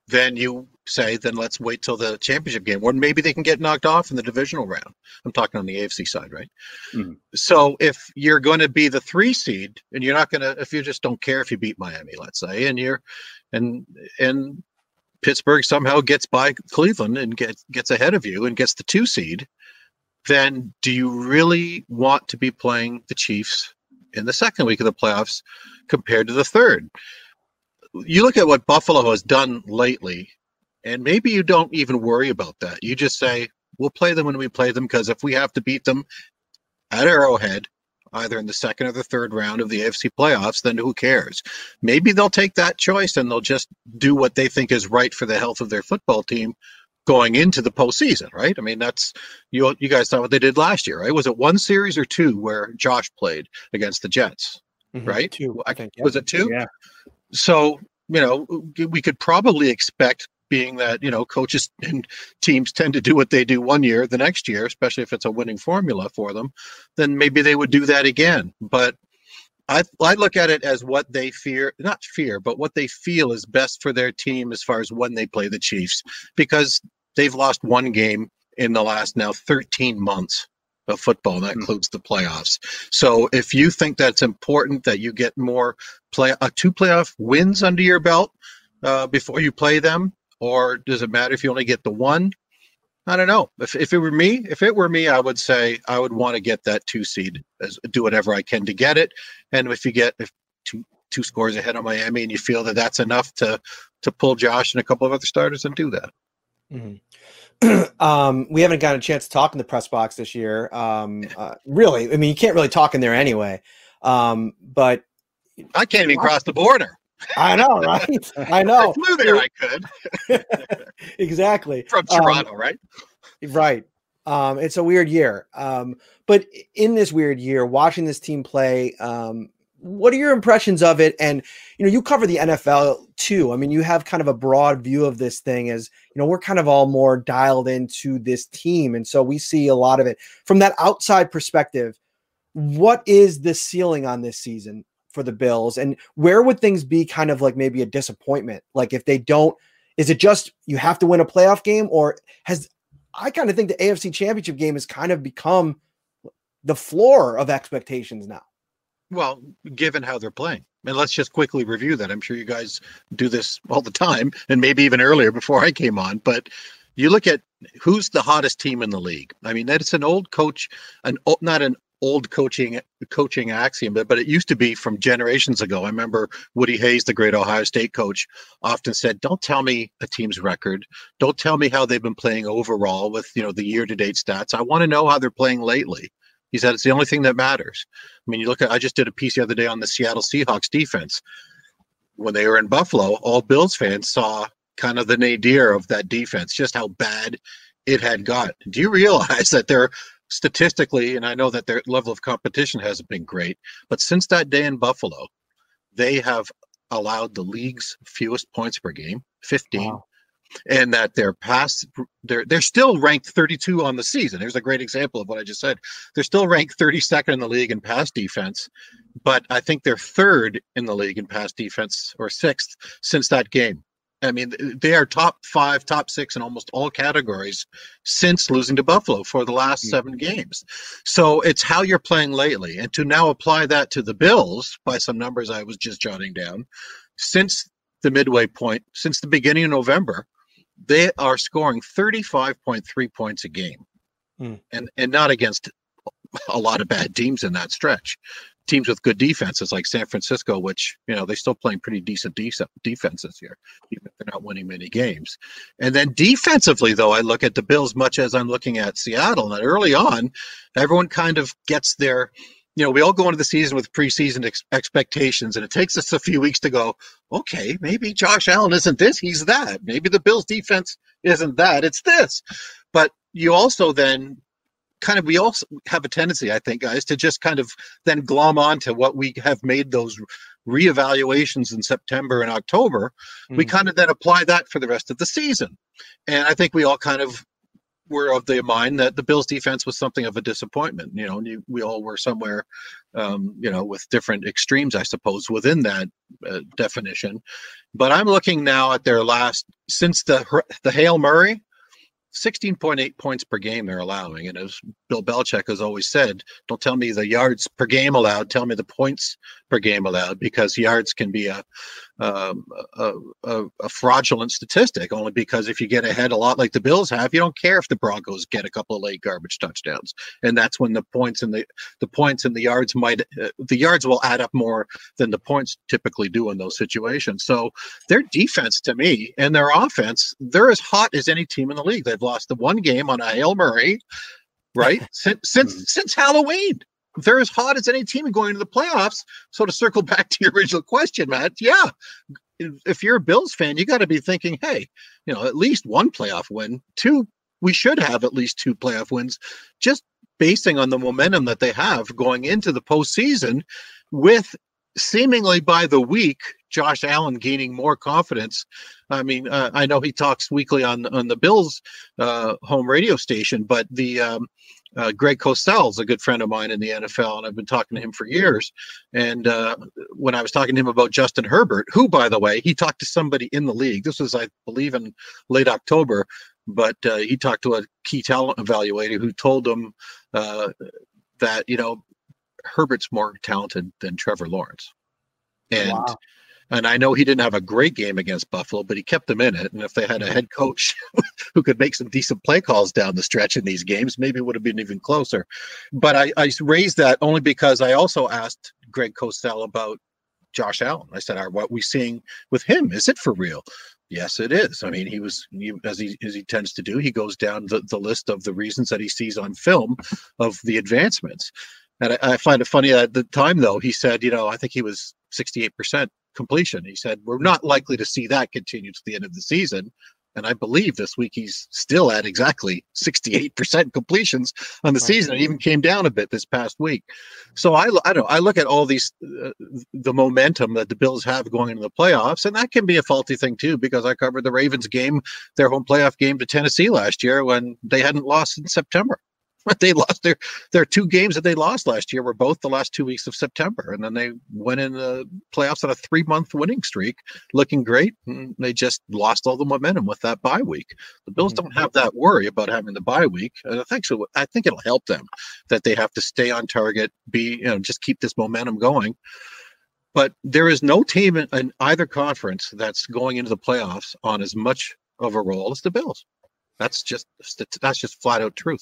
then you say, then let's wait till the championship game, or maybe they can get knocked off in the divisional round. I'm talking on the AFC side, right? Mm-hmm. So if you're going to be the three seed, and you're not going to, if you just don't care if you beat Miami, let's say, and you're, and and Pittsburgh somehow gets by Cleveland and gets gets ahead of you and gets the two seed, then do you really want to be playing the Chiefs in the second week of the playoffs compared to the third? You look at what Buffalo has done lately and maybe you don't even worry about that. You just say, we'll play them when we play them because if we have to beat them at Arrowhead, either in the second or the third round of the AFC playoffs, then who cares? Maybe they'll take that choice and they'll just do what they think is right for the health of their football team going into the postseason, right? I mean, that's you. You guys saw what they did last year, right? Was it one series or two where Josh played against the Jets, mm-hmm. right? Two, I think. Yeah. Was it two? Yeah. So you know, we could probably expect being that you know coaches and teams tend to do what they do one year the next year especially if it's a winning formula for them then maybe they would do that again but I, I look at it as what they fear not fear but what they feel is best for their team as far as when they play the chiefs because they've lost one game in the last now 13 months of football, and that Hmm. includes the playoffs. So if you think that's important that you get more play uh, two playoff wins under your belt uh, before you play them, or does it matter if you only get the one? I don't know. If, if it were me, if it were me, I would say I would want to get that two seed, as, do whatever I can to get it. And if you get if two two scores ahead of Miami, and you feel that that's enough to to pull Josh and a couple of other starters, and do that. um, we haven't gotten a chance to talk in the press box this year. Um, uh, really, I mean, you can't really talk in there anyway. Um, but I can't even cross the border. I know, right? I know. I flew there. I could exactly from Um, Toronto, right? Right. Um, it's a weird year. Um, but in this weird year, watching this team play, um, what are your impressions of it? And you know, you cover the NFL too. I mean, you have kind of a broad view of this thing as you know, we're kind of all more dialed into this team. And so we see a lot of it from that outside perspective. What is the ceiling on this season for the Bills? And where would things be kind of like maybe a disappointment? Like if they don't, is it just you have to win a playoff game, or has I kind of think the AFC championship game has kind of become the floor of expectations now. Well, given how they're playing. And let's just quickly review that. I'm sure you guys do this all the time and maybe even earlier before I came on. But you look at who's the hottest team in the league. I mean, that's an old coach, an not an old coaching coaching axiom, but, but it used to be from generations ago. I remember Woody Hayes, the great Ohio State coach, often said, Don't tell me a team's record. Don't tell me how they've been playing overall with you know the year-to-date stats. I want to know how they're playing lately. He said it's the only thing that matters. I mean, you look at I just did a piece the other day on the Seattle Seahawks defense. When they were in Buffalo, all Bills fans saw kind of the nadir of that defense, just how bad it had got. Do you realize that they're statistically, and I know that their level of competition hasn't been great, but since that day in Buffalo, they have allowed the league's fewest points per game, 15 and that they're past they're they're still ranked 32 on the season. Here's a great example of what I just said. They're still ranked 32nd in the league in pass defense, but I think they're third in the league in pass defense or sixth since that game. I mean, they are top five, top six in almost all categories since losing to Buffalo for the last seven games. So it's how you're playing lately. And to now apply that to the Bills by some numbers I was just jotting down, since the midway point, since the beginning of November, they are scoring 35.3 points a game. Hmm. And and not against a lot of bad teams in that stretch. Teams with good defenses like San Francisco, which you know they're still playing pretty decent decent defense this year, even if they're not winning many games. And then defensively, though, I look at the Bills much as I'm looking at Seattle. And early on, everyone kind of gets their, you know, we all go into the season with preseason ex- expectations, and it takes us a few weeks to go, okay, maybe Josh Allen isn't this, he's that. Maybe the Bills defense isn't that, it's this. But you also then kind of we also have a tendency, I think, guys, to just kind of then glom on to what we have made those reevaluations in September and October. We Mhm. kind of then apply that for the rest of the season. And I think we all kind of were of the mind that the Bills defense was something of a disappointment. You know, you, we all were somewhere, um, you know, with different extremes, I suppose, within that uh, definition. But I'm looking now at their last since the the Hail Murray, 16.8 points per game they're allowing. And as Bill Belichick has always said, don't tell me the yards per game allowed, tell me the points per game allowed, because yards can be a um, a, a, a fraudulent statistic only because if you get ahead a lot like the Bills have, you don't care if the Broncos get a couple of late garbage touchdowns, and that's when the points and the the points and the yards might uh, the yards will add up more than the points typically do in those situations. So their defense to me and their offense, they're as hot as any team in the league. They've lost the one game on a hail murray, right? since since since Halloween they're as hot as any team going into the playoffs. So to circle back to your original question, Matt, yeah, if you're a Bills fan, you got to be thinking, hey, you know, at least one playoff win, two. We should have at least two playoff wins, just basing on the momentum that they have going into the postseason, with seemingly by the week, Josh Allen gaining more confidence. I mean, uh, I know he talks weekly on on the Bills uh, home radio station, but the um, uh, Greg Cosell is a good friend of mine in the NFL, and I've been talking to him for years. And uh, when I was talking to him about Justin Herbert, who, by the way, he talked to somebody in the league. This was, I believe, in late October, but uh, he talked to a key talent evaluator who told him uh, that you know Herbert's more talented than Trevor Lawrence, and Wow. And I know he didn't have a great game against Buffalo, but he kept them in it. And if they had a head mm-hmm. coach who could make some decent play calls down the stretch in these games, maybe it would have been even closer. But I, I raised that only because I also asked Greg Cosell about Josh Allen. I said, "Are what we seeing with him? Is it for real?" Yes, it is. I mean, he was he, as he as he tends to do. He goes down the, the list of the reasons that he sees on film of the advancements. And I, I find it funny at the time, though, he said, you know, I think he was 68% completion. He said, we're not likely to see that continue to the end of the season. And I believe this week he's still at exactly 68% completions on the season. It even came down a bit this past week. So I, I don't I look at all these, uh, the momentum that the Bills have going into the playoffs, and that can be a faulty thing too, because I covered the Ravens game, their home playoff game to Tennessee last year when they hadn't lost in September. They lost their their two games that they lost last year were both the last two weeks of September, and then they went in the playoffs on a three month winning streak, looking great. And they just lost all the momentum with that bye week. The Bills mm-hmm. don't have that worry about having the bye week, and I think so. I think it'll help them that they have to stay on target, be you know just keep this momentum going. But there is no team in, in either conference that's going into the playoffs on as much of a role as the Bills. That's just that's just flat out truth.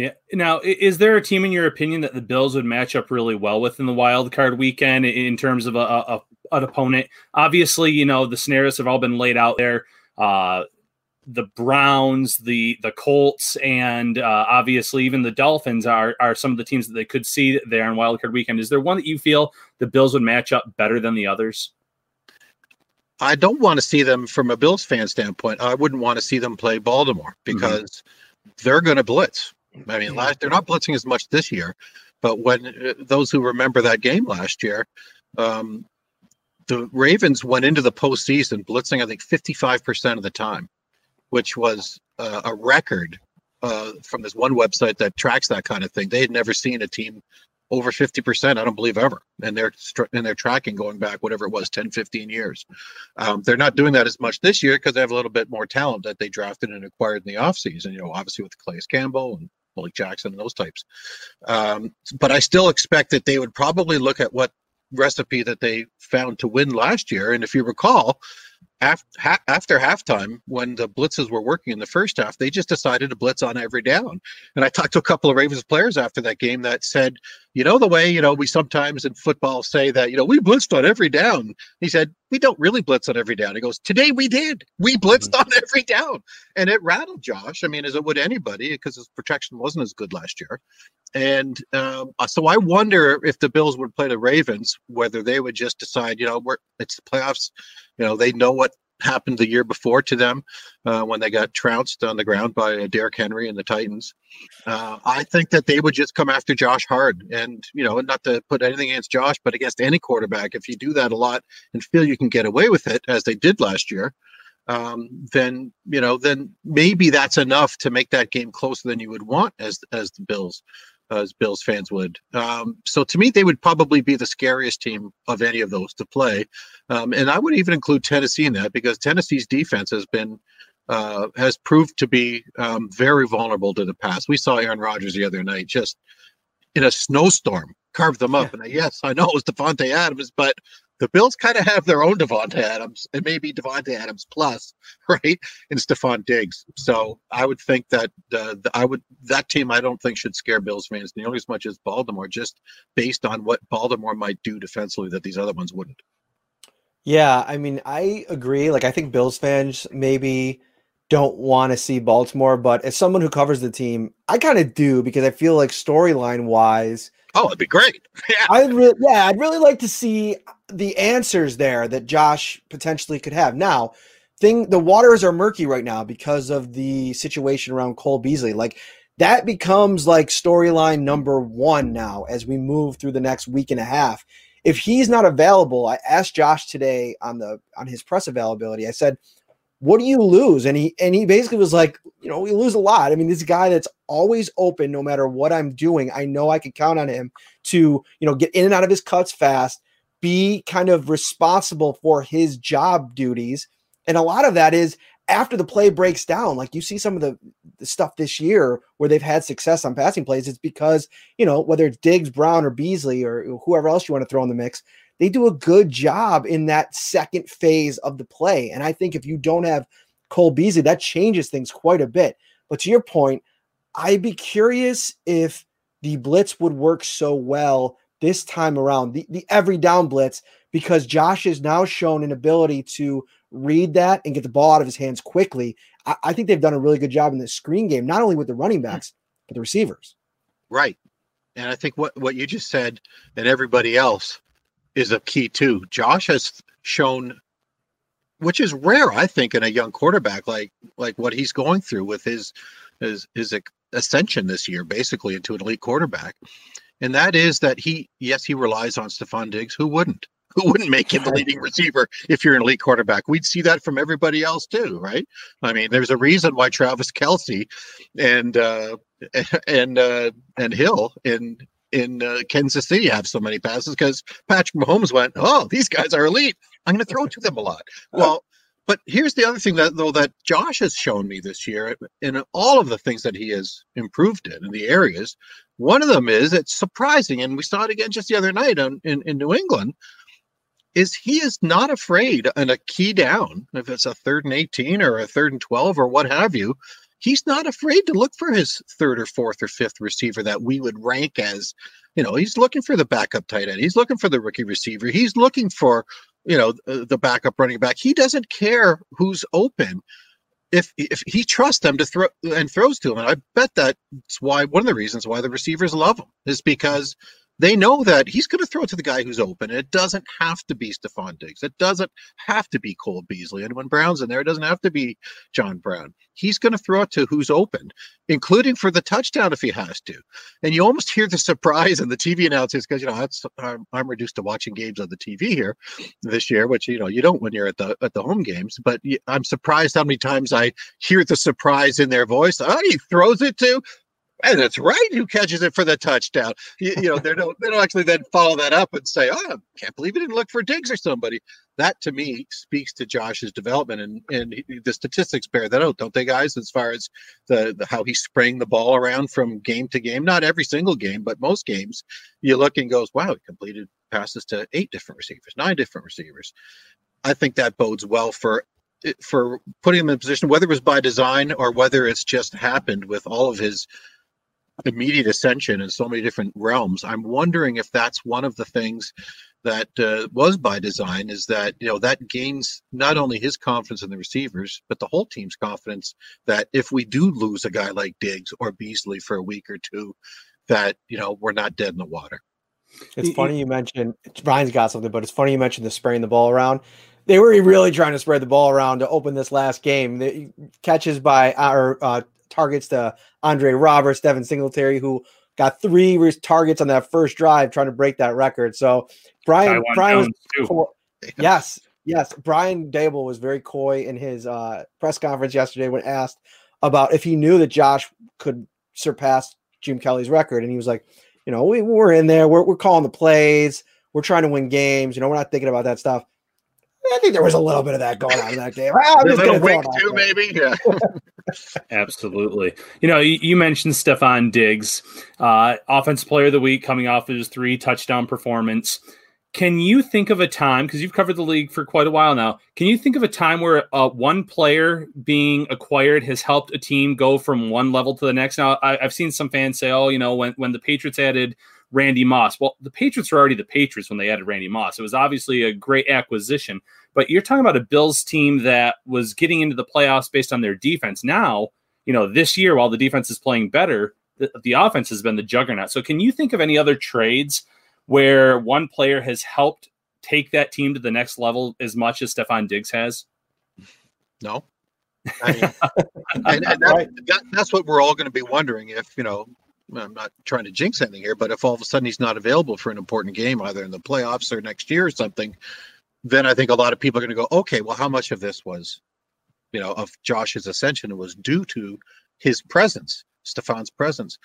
Yeah. Now, is there a team in your opinion that the Bills would match up really well with in the wild card weekend in terms of a, a, an opponent? Obviously, you know the scenarios have all been laid out there. Uh, the Browns, the the Colts, and uh, obviously even the Dolphins are are some of the teams that they could see there on wild card weekend. Is there one that you feel the Bills would match up better than the others? I don't want to see them from a Bills fan standpoint. I wouldn't want to see them play Baltimore because they're going to blitz. I mean, last, they're not blitzing as much this year, but when uh, those who remember that game last year, um, the Ravens went into the postseason blitzing, I think, 55% of the time, which was uh, a record uh, from this one website that tracks that kind of thing. They had never seen a team over 50%, I don't believe ever. And they're and they're tracking going back, whatever it was, 10, 15 years. Um, they're not doing that as much this year because they have a little bit more talent that they drafted and acquired in the offseason, you know, obviously with Calais Campbell and Malik Jackson and those types. Um, but I still expect that they would probably look at what recipe that they found to win last year. And if you recall, after, after halftime, when the blitzes were working in the first half, they just decided to blitz on every down. And I talked to a couple of Ravens players after that game that said, you know, the way, you know, we sometimes in football say that, you know, we blitzed on every down. He said, we don't really blitz on every down. He goes, today we did. We blitzed on every down. And it rattled Josh. I mean, as it would anybody, because his protection wasn't as good last year. And um, uh, so I wonder if the Bills would play the Ravens, whether they would just decide, you know, we're, it's the playoffs. You know, they know what happened the year before to them uh, when they got trounced on the ground by Derrick Henry and the Titans. Uh, I think that they would just come after Josh hard, and you know, not to put anything against Josh, but against any quarterback. If you do that a lot and feel you can get away with it, as they did last year, um, then you know, then maybe that's enough to make that game closer than you would want as as the Bills as Bills fans would. Um, so to me, they would probably be the scariest team of any of those to play, um, and I would even include Tennessee in that because Tennessee's defense has been uh, has proved to be um, very vulnerable to the pass. We saw Aaron Rodgers the other night just in a snowstorm carve them up. And I, yes, I know it was Davante Adams, but the Bills kind of have their own Davante Adams. It may be Davante Adams plus, right? And Stefon Diggs. So I would think that uh, the, I would that team I don't think should scare Bills fans nearly as much as Baltimore, just based on what Baltimore might do defensively that these other ones wouldn't. Yeah, I mean, I agree. Like, I think Bills fans maybe don't want to see Baltimore, but as someone who covers the team, I kind of do because I feel like storyline wise, oh, it'd be great. Yeah, I'd really, yeah, I'd really like to see the answers there that Josh potentially could have. Now, thing, the waters are murky right now because of the situation around Cole Beasley. Like, that becomes like storyline number one now as we move through the next week and a half. If he's not available, I asked Josh today on the on his press availability. I said, "What do you lose?" And he and he basically was like, "You know, we lose a lot. I mean, this guy that's always open, no matter what I'm doing. I know I can count on him to you know get in and out of his cuts fast, be kind of responsible for his job duties, and a lot of that is." After the play breaks down, like you see some of the the stuff this year where they've had success on passing plays, it's because, you know, whether it's Diggs, Brown, or Beasley, or whoever else you want to throw in the mix, they do a good job in that second phase of the play. And I think if you don't have Cole Beasley, that changes things quite a bit. But to your point, I'd be curious if the blitz would work so well this time around, the, the every down blitz, because Josh has now shown an ability to read that and get the ball out of his hands quickly. I, I think they've done a really good job in the screen game, not only with the running backs, but the receivers. Right. And I think what, what you just said and everybody else is a key too. Josh has shown which is rare, I think, in a young quarterback like like what he's going through with his his his ascension this year, basically into an elite quarterback. And that is that he, yes, he relies on Stefon Diggs. Who wouldn't? Who wouldn't make him the leading receiver if you're an elite quarterback? We'd see that from everybody else too, right? I mean, there's a reason why Travis Kelce and uh, and uh, and Hill in in uh, Kansas City have so many passes because Patrick Mahomes went, "Oh, these guys are elite. I'm going to throw to them a lot." Well, but here's the other thing that though that Josh has shown me this year uh, in all of the things that he has improved in in the areas. One of them is it's surprising, and we saw it again just the other night on, in in New England is he is not afraid on a key down, if it's a third and 18 or a third and 12 or what have you, he's not afraid to look for his third or fourth or fifth receiver that we would rank as, you know, he's looking for the backup tight end. He's looking for the rookie receiver. He's looking for, you know, the backup running back. He doesn't care who's open. If, if he trusts them to throw and throws to him, and I bet that's why one of the reasons why the receivers love him is because they know that he's going to throw it to the guy who's open. It doesn't have to be Stefon Diggs. It doesn't have to be Cole Beasley. And when Brown's in there, it doesn't have to be John Brown. He's going to throw it to who's open, including for the touchdown if he has to. And you almost hear the surprise in the TV announcers because you know I'm, I'm reduced to watching games on the TV here this year, which you know you don't when you're at the at the home games. But I'm surprised how many times I hear the surprise in their voice. Oh, he throws it to and it's right who catches it for the touchdown. You, you know, they don't they don't actually then follow that up and say, "Oh, I can't believe he didn't look for Diggs or somebody." That to me speaks to Josh's development, and and the statistics bear that out, don't they, guys? As far as the, the how he's spraying the ball around from game to game, not every single game, but most games, you look and goes, "Wow, he completed passes to eight different receivers, nine different receivers." I think that bodes well for eh, for putting him in position, whether it was by design or whether it's just happened with all of his immediate ascension in so many different realms. I'm wondering if that's one of the things that uh, was by design is that you know that gains not only his confidence in the receivers but the whole team's confidence that if we do lose a guy like Diggs or Beasley for a week or two that you know we're not dead in the water. It's funny you mentioned Ryan's got something, but it's funny you mentioned the spraying the ball around. They were really trying to spread the ball around to open this last game. The catches by our uh, targets to Andre Roberts, Devin Singletary, who got three targets on that first drive trying to break that record. So Brian, Brian was, yes, yes, Brian Daboll was very coy in his uh, press conference yesterday when asked about if he knew that Josh could surpass Jim Kelly's record, and he was like, you know, we, we're in there, we're, we're calling the plays, we're trying to win games, you know, we're not thinking about that stuff. I think there was a little bit of that going on in that game. I'm a little wink too, maybe. Yeah. Absolutely. You know, you, you mentioned Stefon Diggs, uh, offensive player of the week, coming off his three touchdown performance. Can you think of a time because you've covered the league for quite a while now? Can you think of a time where uh, one player being acquired has helped a team go from one level to the next? Now, I, have seen some fans say, "Oh, you know, when when the Patriots added Randy Moss," well, the Patriots were already the Patriots when they added Randy Moss. It was obviously a great acquisition, but you're talking about a Bills team that was getting into the playoffs based on their defense. Now, you know, this year while the defense is playing better, the, the offense has been the juggernaut. So, can you think of any other trades where one player has helped take that team to the next level as much as Stefon Diggs has? No. I mean, and, and that, that, that's what we're all going to be wondering if, you know, I'm not trying to jinx anything here, but if all of a sudden he's not available for an important game, either in the playoffs or next year or something, then I think a lot of people are going to go, okay, well, how much of this was, you know, of Josh's ascension was due to his presence, Stefon's presence.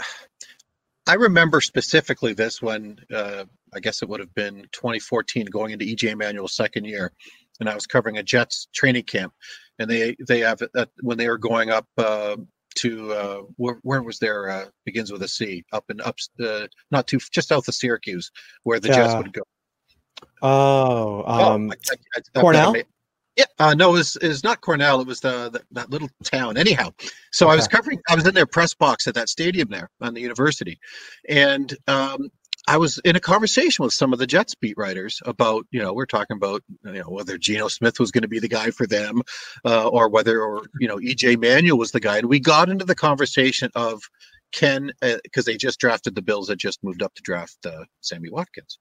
I remember specifically this when uh, I guess it would have been 2014, going into EJ Manuel's second year, and I was covering a Jets training camp, and they they have uh, when they were going up uh, to uh, where, where was there uh, begins with a C up and up uh, not too just south of Syracuse where the Jets Yeah. would go. Oh, um, I- I- I- I- Cornell? Yeah, uh, no, it was, it was not Cornell. It was the, the that little town. Anyhow, so I was covering. I was in their press box at that stadium there on the university, and um, I was in a conversation with some of the Jets beat writers about you know we're talking about you know whether Geno Smith was going to be the guy for them, uh, or whether or you know EJ Manuel was the guy, and we got into the conversation of can because they just drafted the Bills that just moved up to draft uh, Sammy Watkins,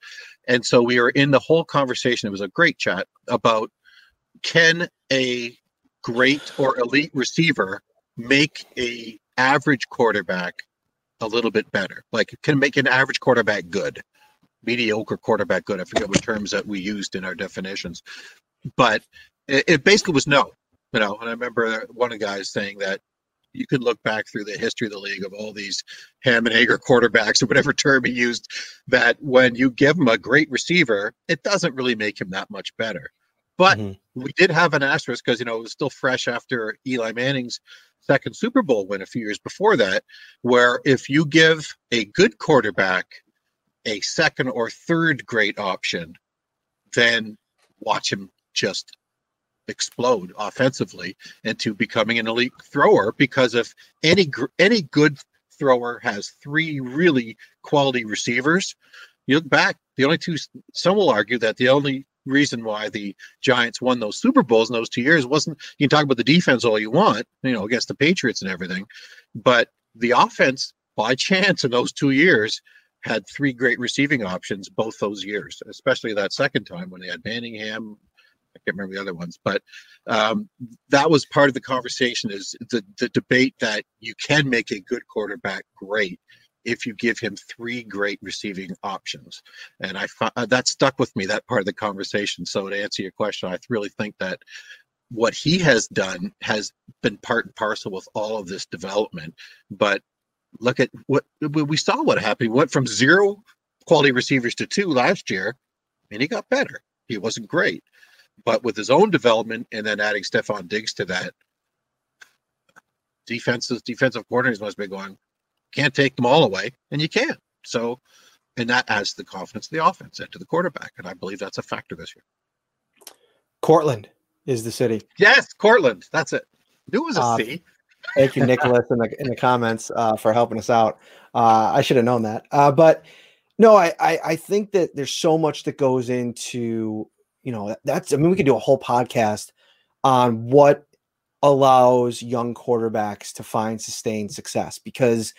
and so we were in the whole conversation. It was a great chat about can a great or elite receiver make a average quarterback a little bit better. Like can make an average quarterback good mediocre quarterback good. I forget what terms that we used in our definitions. But it, it basically was no you know. And i remember one of the guys saying that you could look back through the history of the league of all these ham and egger quarterbacks or whatever term he used that when you give him a great receiver it doesn't really make him that much better. But mm-hmm. we did have an asterisk because you know it was still fresh after Eli Manning's second Super Bowl win a few years before that, where if you give a good quarterback a second or third great option, then watch him just explode offensively into becoming an elite thrower. Because if any any good thrower has three really quality receivers, you look back, the only two, some will argue that the only reason why the Giants won those Super Bowls in those two years wasn't, you can talk about the defense all you want, you know, against the Patriots and everything, but the offense, by chance, in those two years, had three great receiving options both those years, especially that second time when they had Manningham. I can't remember the other ones, but um, that was part of the conversation is the, the debate that you can make a good quarterback great if you give him three great receiving options. And I uh, that stuck with me that part of the conversation. So to answer your question, I really think that what he has done has been part and parcel with all of this development. But look at what we we saw what happened. He went from zero quality receivers to two last year, and he got better. He wasn't great, but with his own development and then adding Stefon Diggs to that, defenses, defensive coordinators must be going, can't take them all away, and you can't. So, and that adds the confidence of the offense and to the quarterback, and I believe that's a factor this year. Cortland is the city. Yes, Cortland. That's it. It was a Uh, C. Thank you, Nicholas, in the in the comments uh, for helping us out. Uh, I should have known that, uh, but no, I, I I think that there's so much that goes into you know that's. I mean, we could do a whole podcast on what allows young quarterbacks to find sustained success because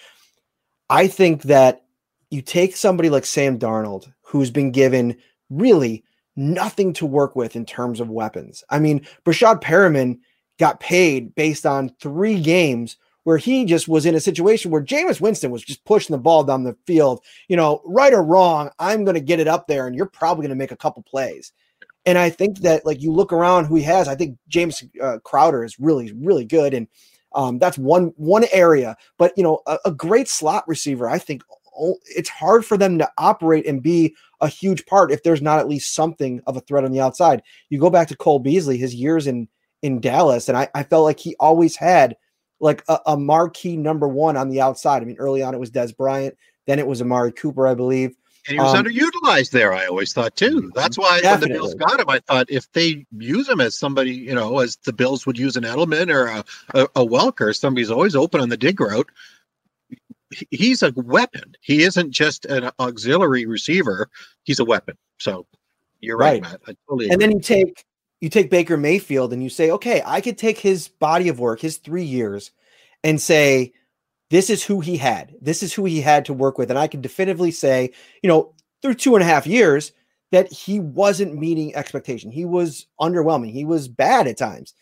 I think that you take somebody like Sam Darnold, who's been given really nothing to work with in terms of weapons. I mean, Breshad Perriman got paid based on three games where he just was in a situation where Jameis Winston was just pushing the ball down the field. You know, right or wrong, I'm going to get it up there, and you're probably going to make a couple plays. And I think that, like, you look around who he has. I think James uh, Crowder is really, really good, and um, that's one one area. But you know, a, a great slot receiver, I think it's hard for them to operate and be a huge part if there's not at least something of a threat on the outside. You go back to Cole Beasley, his years in in Dallas, and I, I felt like he always had like a, a marquee number one on the outside. I mean, early on it was Dez Bryant, then it was Amari Cooper, I believe. And he was Um, underutilized there, I always thought too. That's why when the Bills got him, I thought if they use him as somebody, you know, as the Bills would use an Edelman or a, a, a Welker, somebody's always open on the dig route. He's a weapon. He isn't just an auxiliary receiver. He's a weapon. So you're right, Right. Matt. I totally and then you take you take Baker Mayfield and you say, okay, I could take his body of work, his three years, and say, this is who he had. This is who he had to work with. And I can definitively say, you know, through two and a half years, that he wasn't meeting expectation. He was underwhelming. He was bad at times.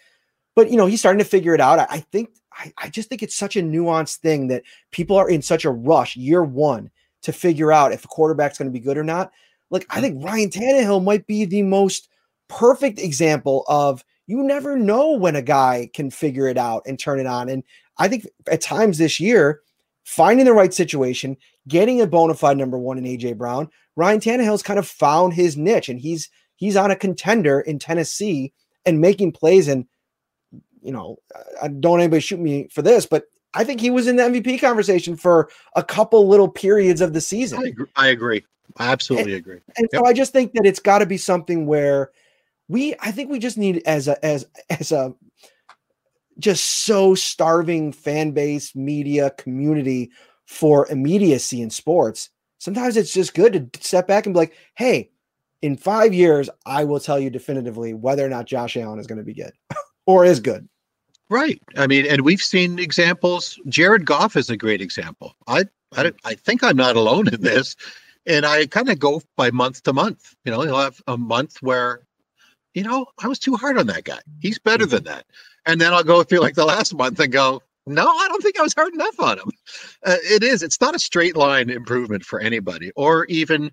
But you know, he's starting to figure it out. I, I think I, I just think it's such a nuanced thing that people are in such a rush year one to figure out if a quarterback's going to be good or not. Like I think Ryan Tannehill might be the most perfect example of you never know when a guy can figure it out and turn it on. And I think at times this year, finding the right situation, getting a bona fide number one in AJ Brown, Ryan Tannehill's kind of found his niche and he's he's on a contender in Tennessee and making plays. And you know, I don't anybody shoot me for this, but I think he was in the MVP conversation for a couple little periods of the season. I agree. I, agree. I absolutely and, agree. And yep. so I just think that it's got to be something where we I think we just need as a as as a just so starving fan base, media, community for immediacy in sports. Sometimes it's just good to step back and be like, hey, in five years, I will tell you definitively whether or not Josh Allen is going to be good or is good. Right. I mean, and we've seen examples. Jared Goff is a great example. I I, I think I'm not alone in this, and I kind of go by month to month. You know, he'll have a month where, you know, I was too hard on that guy. He's better mm-hmm. than that, and then I'll go through like the last month and go, no, I don't think I was hard enough on him. Uh, it is. It's not a straight line improvement for anybody, or even,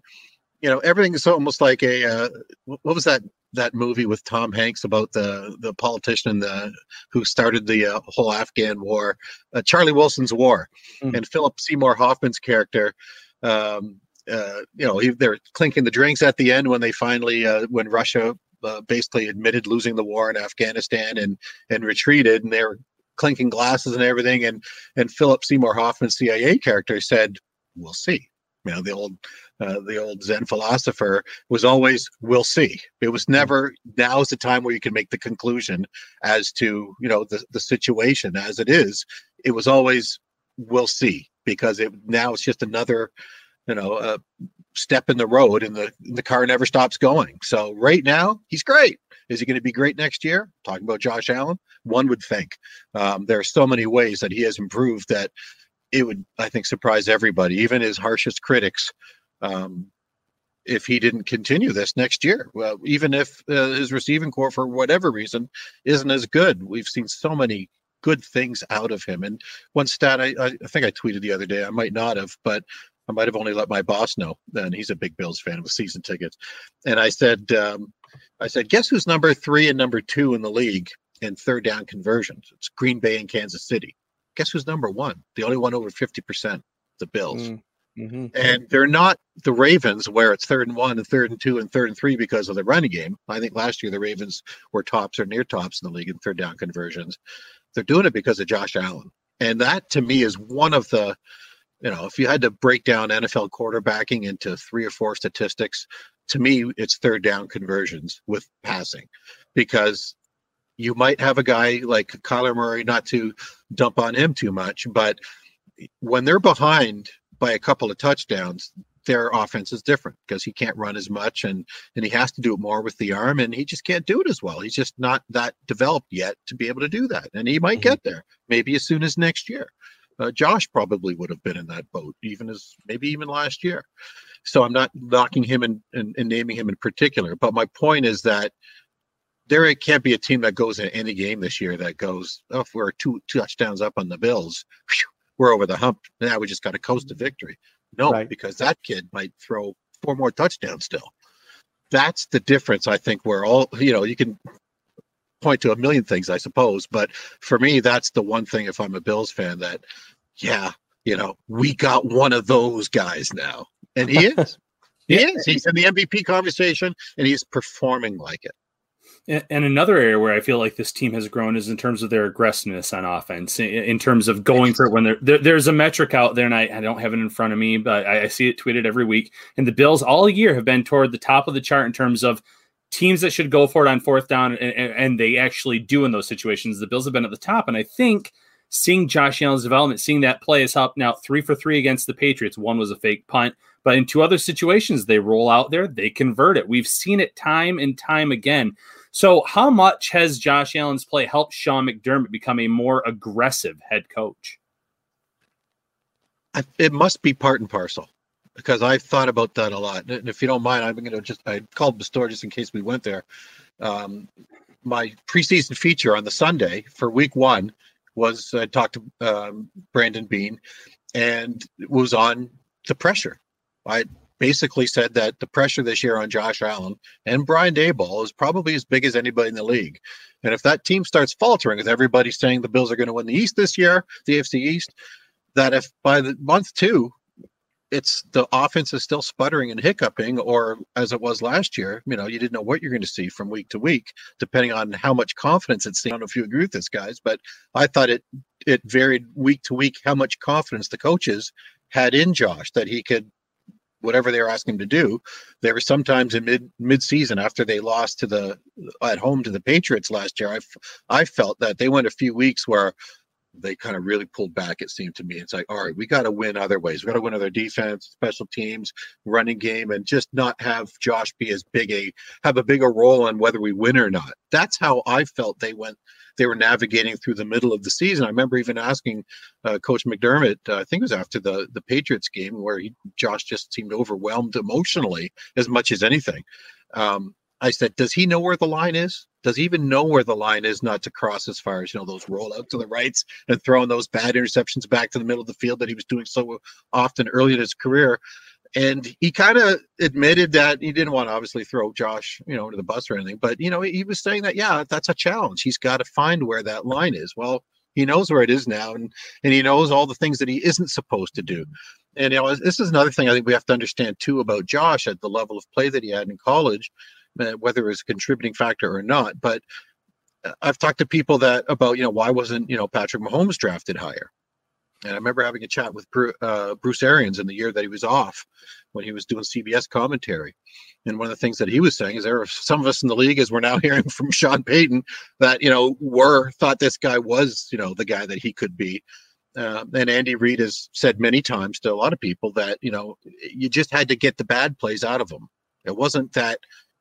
you know, everything is almost like a uh, what was that that movie with Tom Hanks about the the politician the who started the uh, whole Afghan war, uh, Charlie Wilson's War, mm-hmm. and Philip Seymour Hoffman's character. Um, uh, you know, he, they're clinking the drinks at the end when they finally, uh, when Russia uh, basically admitted losing the war in Afghanistan and and retreated, and they're clinking glasses and everything. And and Philip Seymour Hoffman, CIA character, said, "We'll see." You know, the old uh, the old Zen philosopher was always, "We'll see." It was never. Now is the time where you can make the conclusion as to you know the the situation as it is. It was always, "We'll see," because it now it's just another you know uh, step in the road and the the car never stops going so right now he's great is he going to be great next year? Talking about Josh Allen, one would think. Um, there are so many ways that he has improved that it would, I think, surprise everybody, even his harshest critics. Um, if he didn't continue this next year, well, even if uh, his receiving corps, for whatever reason, isn't as good, we've seen so many good things out of him. And one stat I, I think I tweeted the other day, I might not have, but I might have only let my boss know. And he's a big Bills fan with season tickets. And I said, um, I said, guess who's number three and number two in the league in third down conversions? It's Green Bay and Kansas City. Guess who's number one? The only one over 50%, the Bills. Mm. Mm-hmm. And they're not the Ravens where it's third and one and third and two and third and three because of the running game. I think last year the Ravens were tops or near tops in the league in third down conversions. They're doing it because of Josh Allen. And that to me is one of the, you know, if you had to break down NFL quarterbacking into three or four statistics, to me, it's third down conversions with passing because you might have a guy like Kyler Murray, not to dump on him too much, but when they're behind by a couple of touchdowns, their offense is different because he can't run as much and and he has to do it more with the arm and he just can't do it as well. He's just not that developed yet to be able to do that. And he might mm-hmm. get there maybe as soon as next year. Uh, Josh probably would have been in that boat even as maybe even last year. So I'm not knocking him and, and, naming him in particular. But my point is that there can't be a team that goes in any game this year that goes, oh, if we're two, two touchdowns up on the Bills, whew, we're over the hump. Now we just got to coast to victory. No, right. because that kid might throw four more touchdowns still. That's the difference, I think, where all, you know, you can point to a million things, I suppose. But for me, that's the one thing, if I'm a Bills fan, that, yeah, you know, we got one of those guys now. And he is. he is. He's in the MVP conversation and he's performing like it. And another area where I feel like this team has grown is in terms of their aggressiveness on offense, in terms of going for it when there, there's a metric out there, and I, I, don't have it in front of me, but I, I see it tweeted every week. And the Bills all year have been toward the top of the chart in terms of teams that should go for it on fourth down, and, and they actually do in those situations. The Bills have been at the top, and I think seeing Josh Allen's development, seeing that play has helped. Now three for three against the Patriots. One was a fake punt. But in two other situations, they roll out there, they convert it. We've seen it time and time again. So, how much has Josh Allen's play helped Sean McDermott become a more aggressive head coach? It must be part and parcel because I've thought about that a lot. And if you don't mind, I'm going to just, I called the store just in case we went there. Um, my preseason feature on the Sunday for week one was I talked to um, Brandon Beane, and it was on the pressure I basically said that the pressure this year on Josh Allen and Brian Daboll is probably as big as anybody in the league. And if that team starts faltering, with everybody saying the Bills are going to win the East this year, the AFC East, that if by the month two, it's the offense is still sputtering and hiccuping, or as it was last year, you know, you didn't know what you're going to see from week to week, depending on how much confidence it's. I don't know if you agree with this, guys, but I thought it it varied week to week how much confidence the coaches had in Josh that he could whatever they were asking him to do. There were sometimes in mid mid season after they lost to the at home to the Patriots last year. I I felt that they went a few weeks where they kind of really pulled back. It seemed to me. It's like, all right, we got to win other ways. We got to win other defense, special teams, running game, and just not have Josh be as big a have a bigger role on whether we win or not. That's how I felt they went. They were navigating through the middle of the season. I remember even asking uh, Coach McDermott. Uh, I think it was after the the Patriots game where he, Josh just seemed overwhelmed emotionally as much as anything. Um, I said, does he know where the line is? Does he even know where the line is not to cross as far as, you know, those rollouts to the rights and throwing those bad interceptions back to the middle of the field that he was doing so often early in his career? And he kind of admitted that he didn't want to obviously throw Josh, you know, into the bus or anything, but you know, he was saying that yeah, that's a challenge. He's got to find where that line is. Well, he knows where it is now, and and he knows all the things that he isn't supposed to do. And you know, this is another thing I think we have to understand too about Josh at the level of play that he had in college whether it was a contributing factor or not. But uh, I've talked to people that about you know why wasn't you know Patrick Mahomes drafted higher, and I remember having a chat with uh, Bruce Arians in the year that he was off when he was doing CBS commentary. And one of the things that he was saying is there are some of us in the league, as we're now hearing from Sean Payton, that you know were thought this guy was you know the guy that he could be. Uh, and Andy Reid has said many times to a lot of people that you know you just had to get the bad plays out of him. It wasn't that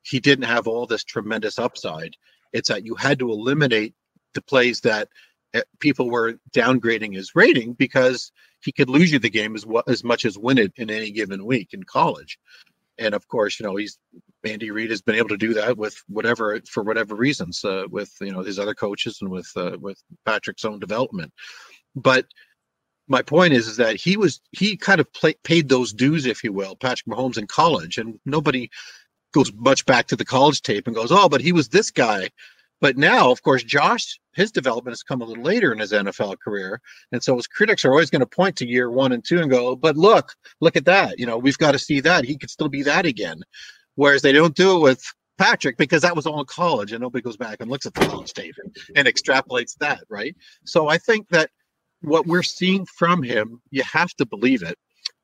he didn't have all this tremendous upside. It's that you had to eliminate the plays that eh, people were downgrading his rating because he could lose you the game as well, as much as win it in any given week in college. And of course, you know he's Andy Reid has been able to do that with whatever for whatever reasons uh, with you know his other coaches and with uh, with Patrick's own development. But my point is is that he was he kind of play, paid those dues, if you will, Patrick Mahomes in college, and nobody goes much back to the college tape and goes, oh, but he was this guy. But now, of course, Josh, his development has come a little later in his NFL career. And so his critics are always going to point to year one and two and go, but look, look at that. You know, we've got to see that. He could still be that again. Whereas they don't do it with Patrick because that was all in college and nobody goes back and looks at the college tape and, and extrapolates that, right? So I think that what we're seeing from him, you have to believe it.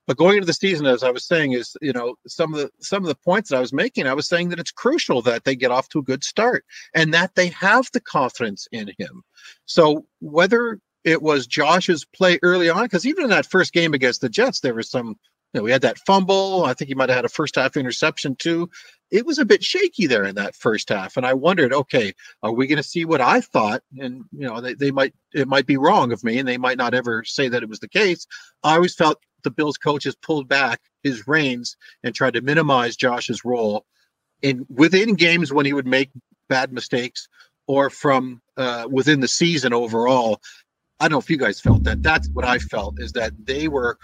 But going into the season, as I was saying, is you know some of the some of the points that I was making. I was saying that it's crucial that they get off to a good start and that they have the confidence in him. So whether it was Josh's play early on, because even in that first game against the Jets, there was some. You know, we had that fumble. I think he might have had a first half interception too. It was a bit shaky there in that first half, and I wondered, okay, are we going to see what I thought? And you know, they, they might it might be wrong of me, and they might not ever say that it was the case. I always felt the Bills coaches pulled back his reins and tried to minimize Josh's role in within games when he would make bad mistakes or from uh, within the season overall. I don't know if you guys felt that. That's what I felt is that they were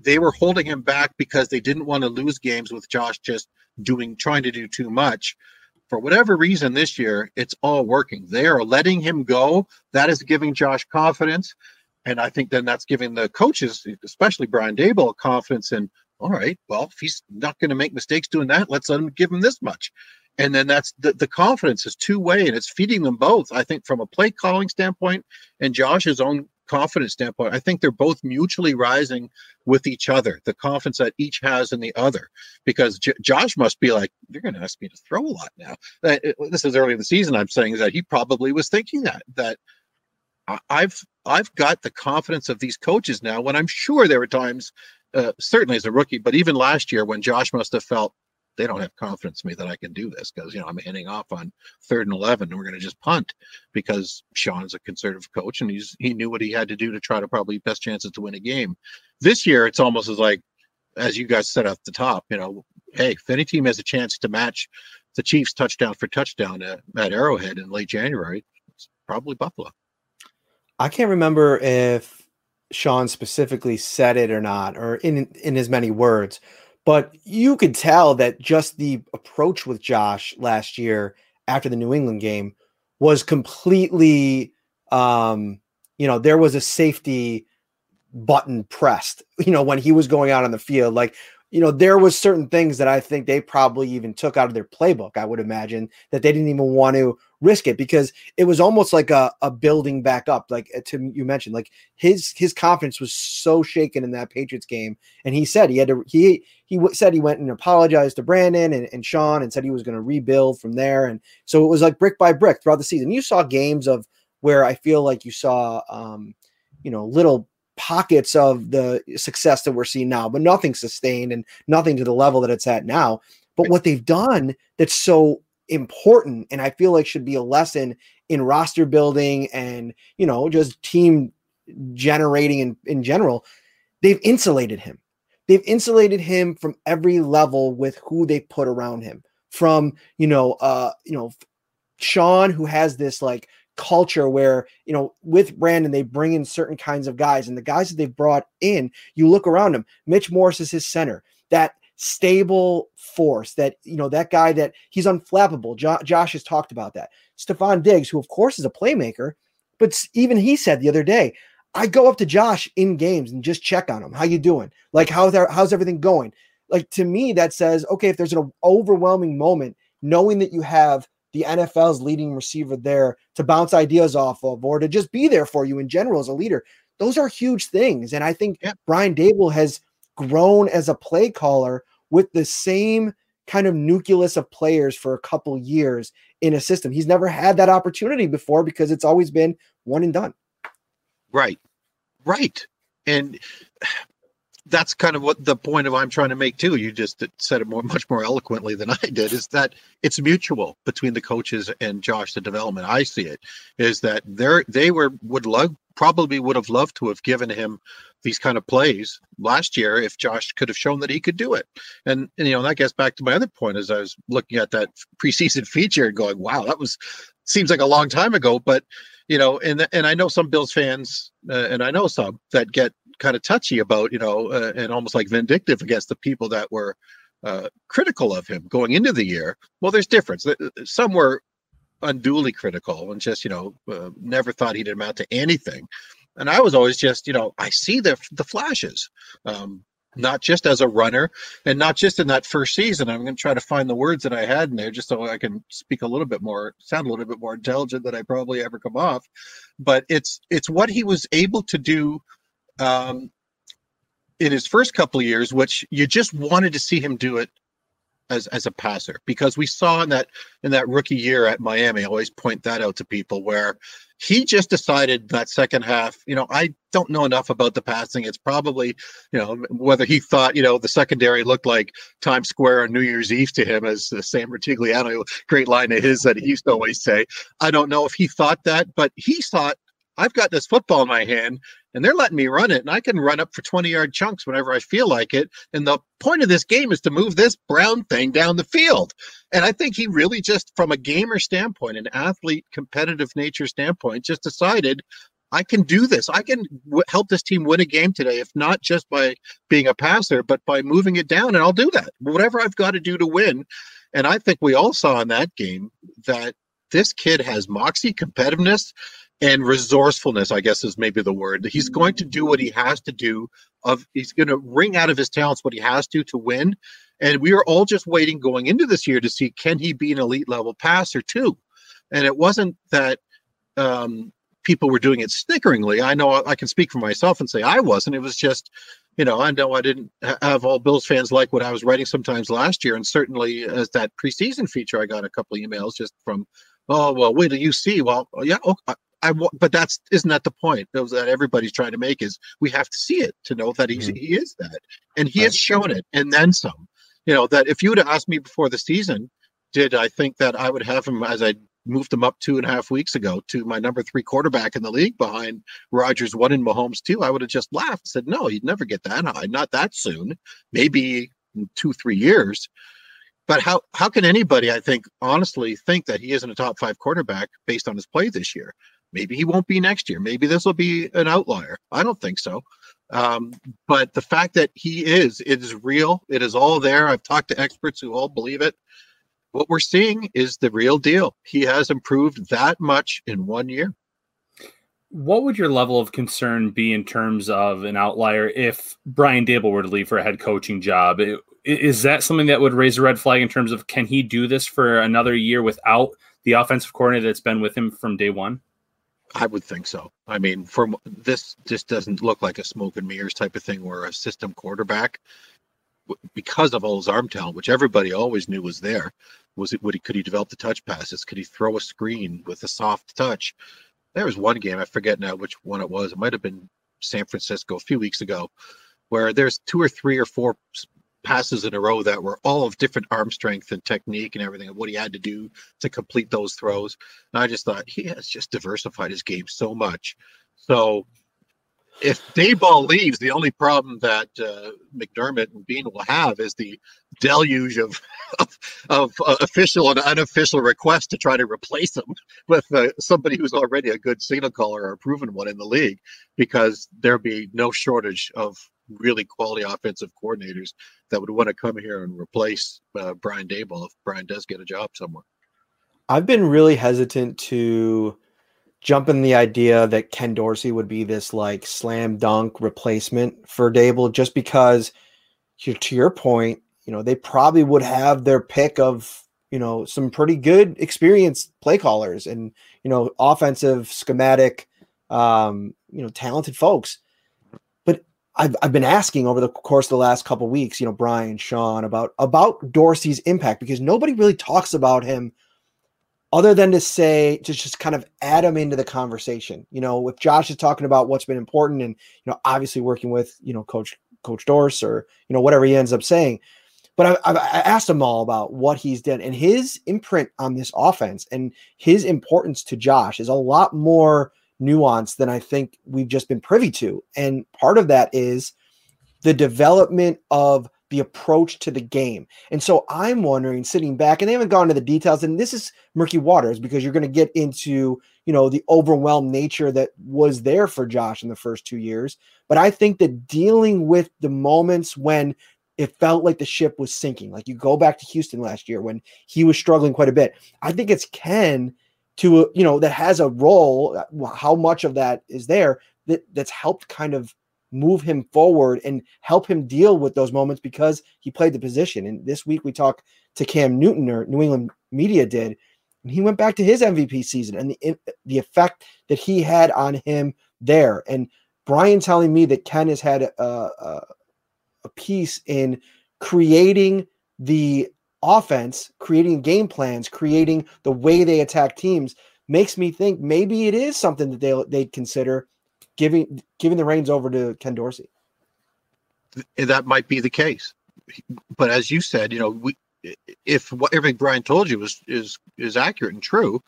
they were holding him back because they didn't want to lose games with Josh just doing trying to do too much. For whatever reason this year, it's all working. They are letting him go. That is giving Josh confidence. And I think then that's giving the coaches, especially Brian Daboll, confidence in, all right, well, if he's not going to make mistakes doing that, let's let him give him this much. And then that's the, the confidence is two way and it's feeding them both. I think from a play calling standpoint and Josh's own confidence standpoint, I think they're both mutually rising with each other. The confidence that each has in the other, because J- Josh must be like, "You're going to ask me to throw a lot now." This is early in the season. I'm saying is that he probably was thinking that that I've I've got the confidence of these coaches now. When I'm sure there were times, uh, certainly as a rookie, but even last year when Josh must have felt they don't have confidence in me that I can do this because you know I'm handing off on third and eleven and we're going to just punt because Sean's a conservative coach and he's he knew what he had to do to try to probably best chances to win a game. This year it's almost as like as you guys said at the top, you know, hey, if any team has a chance to match the Chiefs touchdown for touchdown at, at Arrowhead in late January, it's probably Buffalo. I can't remember if Sean specifically said it or not, or in in as many words, but you could tell that just the approach with Josh last year after the New England game was completely, um, you know, there was a safety button pressed, you know, when he was going out on the field. Like, you know, there was certain things that I think they probably even took out of their playbook. I would imagine that they didn't even want to risk it because it was almost like a, a building back up. Like uh, to you mentioned, like his his confidence was so shaken in that Patriots game, and he said he had to he he said he went and apologized to Brandon and, and Sean and said he was going to rebuild from there, and so it was like brick by brick throughout the season. You saw games of where I feel like you saw, um, you know, little pockets of the success that we're seeing now, but nothing sustained and nothing to the level that it's at now. But what they've done that's so important and I feel like should be a lesson in roster building and, you know, just team generating in, in general, they've insulated him. They've insulated him from every level with who they put around him. From, you know, uh, you know, Sean, who has this like culture where you know with Brandon they bring in certain kinds of guys and the guys that they've brought in you look around him Mitch Morse is his center. That stable force that you know that guy that he's unflappable. Jo- Josh has talked about that. Stefon Diggs who of course is a playmaker but even he said the other day I go up to Josh in games and just check on him. How you doing? Like how's how's everything going? Like to me that says okay if there's an overwhelming moment knowing that you have the NFL's leading receiver there to bounce ideas off of or to just be there for you in general as a leader. Those are huge things. And I think yeah. Brian Daboll has grown as a play caller with the same kind of nucleus of players for a couple years in a system. He's never had that opportunity before because it's always been one and done. Right. Right. And that's kind of what the point of I'm trying to make too. You just said it more, much more eloquently than I did. Is that it's mutual between the coaches and Josh. The development I see it is that they're they were would love probably would have loved to have given him these kind of plays last year if Josh could have shown that he could do it. And, and you know that gets back to my other point as I was looking at that preseason feature and going, wow, that was seems like a long time ago, but you know, and and I know some Bills fans, uh, and I know some that get kind of touchy about, you know, uh, and almost like vindictive against the people that were uh, critical of him going into the year. Well, there's difference. Some were unduly critical and just, you know, uh, never thought he'd amount to anything. And I was always just, you know, I see the the flashes. Um, not just as a runner and not just in that first season. I'm going to try to find the words that I had in there just so I can speak a little bit more, sound a little bit more intelligent than I probably ever come off. But it's it's what he was able to do um, in his first couple of years, which you just wanted to see him do it as as a passer because we saw in that in that rookie year at Miami. I always point that out to people where he just decided that second half. You know, I don't know enough about the passing. It's probably you know whether he thought you know the secondary looked like Times Square on New Year's Eve to him, as the Sam Rutigliano great line of his that he used to always say. I don't know if he thought that, but he thought I've got this football in my hand and they're letting me run it and I can run up for 20 yard chunks whenever I feel like it. And the point of this game is to move this brown thing down the field. And I think he really just, from a gamer standpoint, an athlete competitive nature standpoint, just decided I can do this. I can w- help this team win a game today, if not just by being a passer, but by moving it down. And I'll do that. Whatever I've got to do to win. And I think we all saw in that game that this kid has moxie, competitiveness, and resourcefulness i guess is maybe the word. He's going to do what he has to do of he's going to wring out of his talents what he has to to win. And we are all just waiting going into this year to see can he be an elite level passer too? And it wasn't that um, people were doing it snickeringly. I know i can speak for myself and say i wasn't. It was just you know i know i didn't have all bills fans like what i was writing sometimes last year. And certainly as that preseason feature i got a couple of emails just from oh well wait till you see. Well yeah oh, I but that's isn't that the point that everybody's trying to make is we have to see it to know that he's mm-hmm. he is that and he right. has shown it and then some you know that if you would have asked me before the season did I think that I would have him as I moved him up two and a half weeks ago to my number three quarterback in the league behind Rodgers one and Mahomes two I would have just laughed said no he'd never get that high not that soon maybe two three years but how how can anybody I think honestly think that he isn't a top five quarterback based on his play this year Maybe he won't be next year. Maybe this will be an outlier. I don't think so. Um, but the fact that he is, it is real. It is all there. I've talked to experts who all believe it. What we're seeing is the real deal. He has improved that much in one year. what would your level of concern be in terms of an outlier if Brian Daboll were to leave for a head coaching job? Is that something that would raise a red flag in terms of can he do this for another year without the offensive coordinator that's been with him from day one? I would think so. I mean, from this, just doesn't look like a smoke and mirrors type of thing where a system quarterback, because of all his arm talent, which everybody always knew was there, was it? Would he? Could he develop the touch passes? Could he throw a screen with a soft touch? There was one game I forget now which one it was. It might have been San Francisco a few weeks ago, where there's two or three or four passes in a row that were all of different arm strength and technique and everything of what he had to do to complete those throws. And I just thought he has just diversified his game so much. So if Daboll leaves, the only problem that uh, McDermott and Beane will have is the deluge of of, of uh, official and unofficial requests to try to replace him with uh, somebody who's already a good signal caller or a proven one in the league, because there'll be no shortage of really quality offensive coordinators that would want to come here and replace uh, Brian Daboll if Brian does get a job somewhere. I've been really hesitant to jump in the idea that Ken Dorsey would be this like slam dunk replacement for Daboll just because to your point, you know, they probably would have their pick of, you know, some pretty good experienced play callers and, you know, offensive schematic um, you know, talented folks. I've, I've been asking over the course of the last couple weeks, you know, Brian, Sean, about about Dorsey's impact because nobody really talks about him other than to say to just kind of add him into the conversation. You know, if Josh is talking about what's been important and you know, obviously working with you know Coach Coach Dorse or you know whatever he ends up saying, but I, I, asked him all about what he's done and his imprint on this offense and his importance to Josh is a lot more nuance than I think we've just been privy to. And part of that is the development of the approach to the game. And so I'm wondering, sitting back, and they haven't gone into the details, and this is murky waters because you're going to get into, you know, the overwhelmed nature that was there for Josh in the first two years. But I think that dealing with the moments when it felt like the ship was sinking, like you go back to Houston last year when he was struggling quite a bit. I think it's Ken to you know that has a role uh, how much of that is there that that's helped kind of move him forward and help him deal with those moments because he played the position. And this week we talked to Cam Newton or New England media did and he went back to his MVP season and the the effect that he had on him there. And Brian telling me that Ken has had a, a, a piece in creating the offense, creating game plans, creating the way they attack teams makes me think maybe it is something that they they'd consider giving giving the reins over to Ken Dorsey. That might be the case, but as you said, you know, we if what everything Brian told you is is is accurate and true,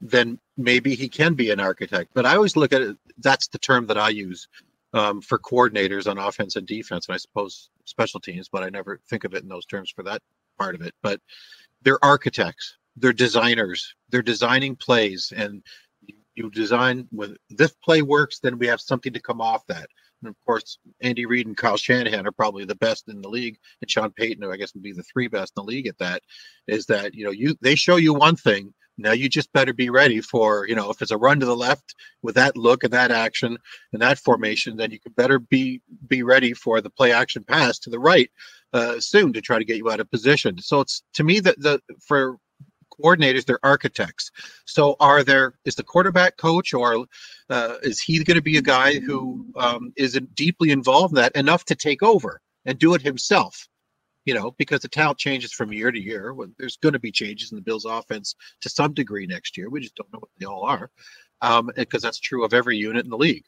then maybe he can be an architect. But I always look at it. That's the term that I use um, for coordinators on offense and defense, and I suppose special teams. But I never think of it in those terms for that part of it, but they're architects, they're designers, they're designing plays, and you design when this play works, then we have something to come off that. And of course, Andy Reid and Kyle Shanahan are probably the best in the league, and Sean Payton, who I guess would be the three best in the league at that. Is that you know you they show you one thing, now you just better be ready for, you know, if it's a run to the left with that look and that action and that formation, then you can better be be ready for the play action pass to the right uh, soon to try to get you out of position. So it's to me that the for coordinators they're architects. So are there is the quarterback coach or uh, is he going to be a guy who um, is deeply involved in that enough to take over and do it himself? you know, because the talent changes from year to year. Well, there's going to be changes in the Bills' offense to some degree next year. We just don't know what they all are, um, because that's true of every unit in the league.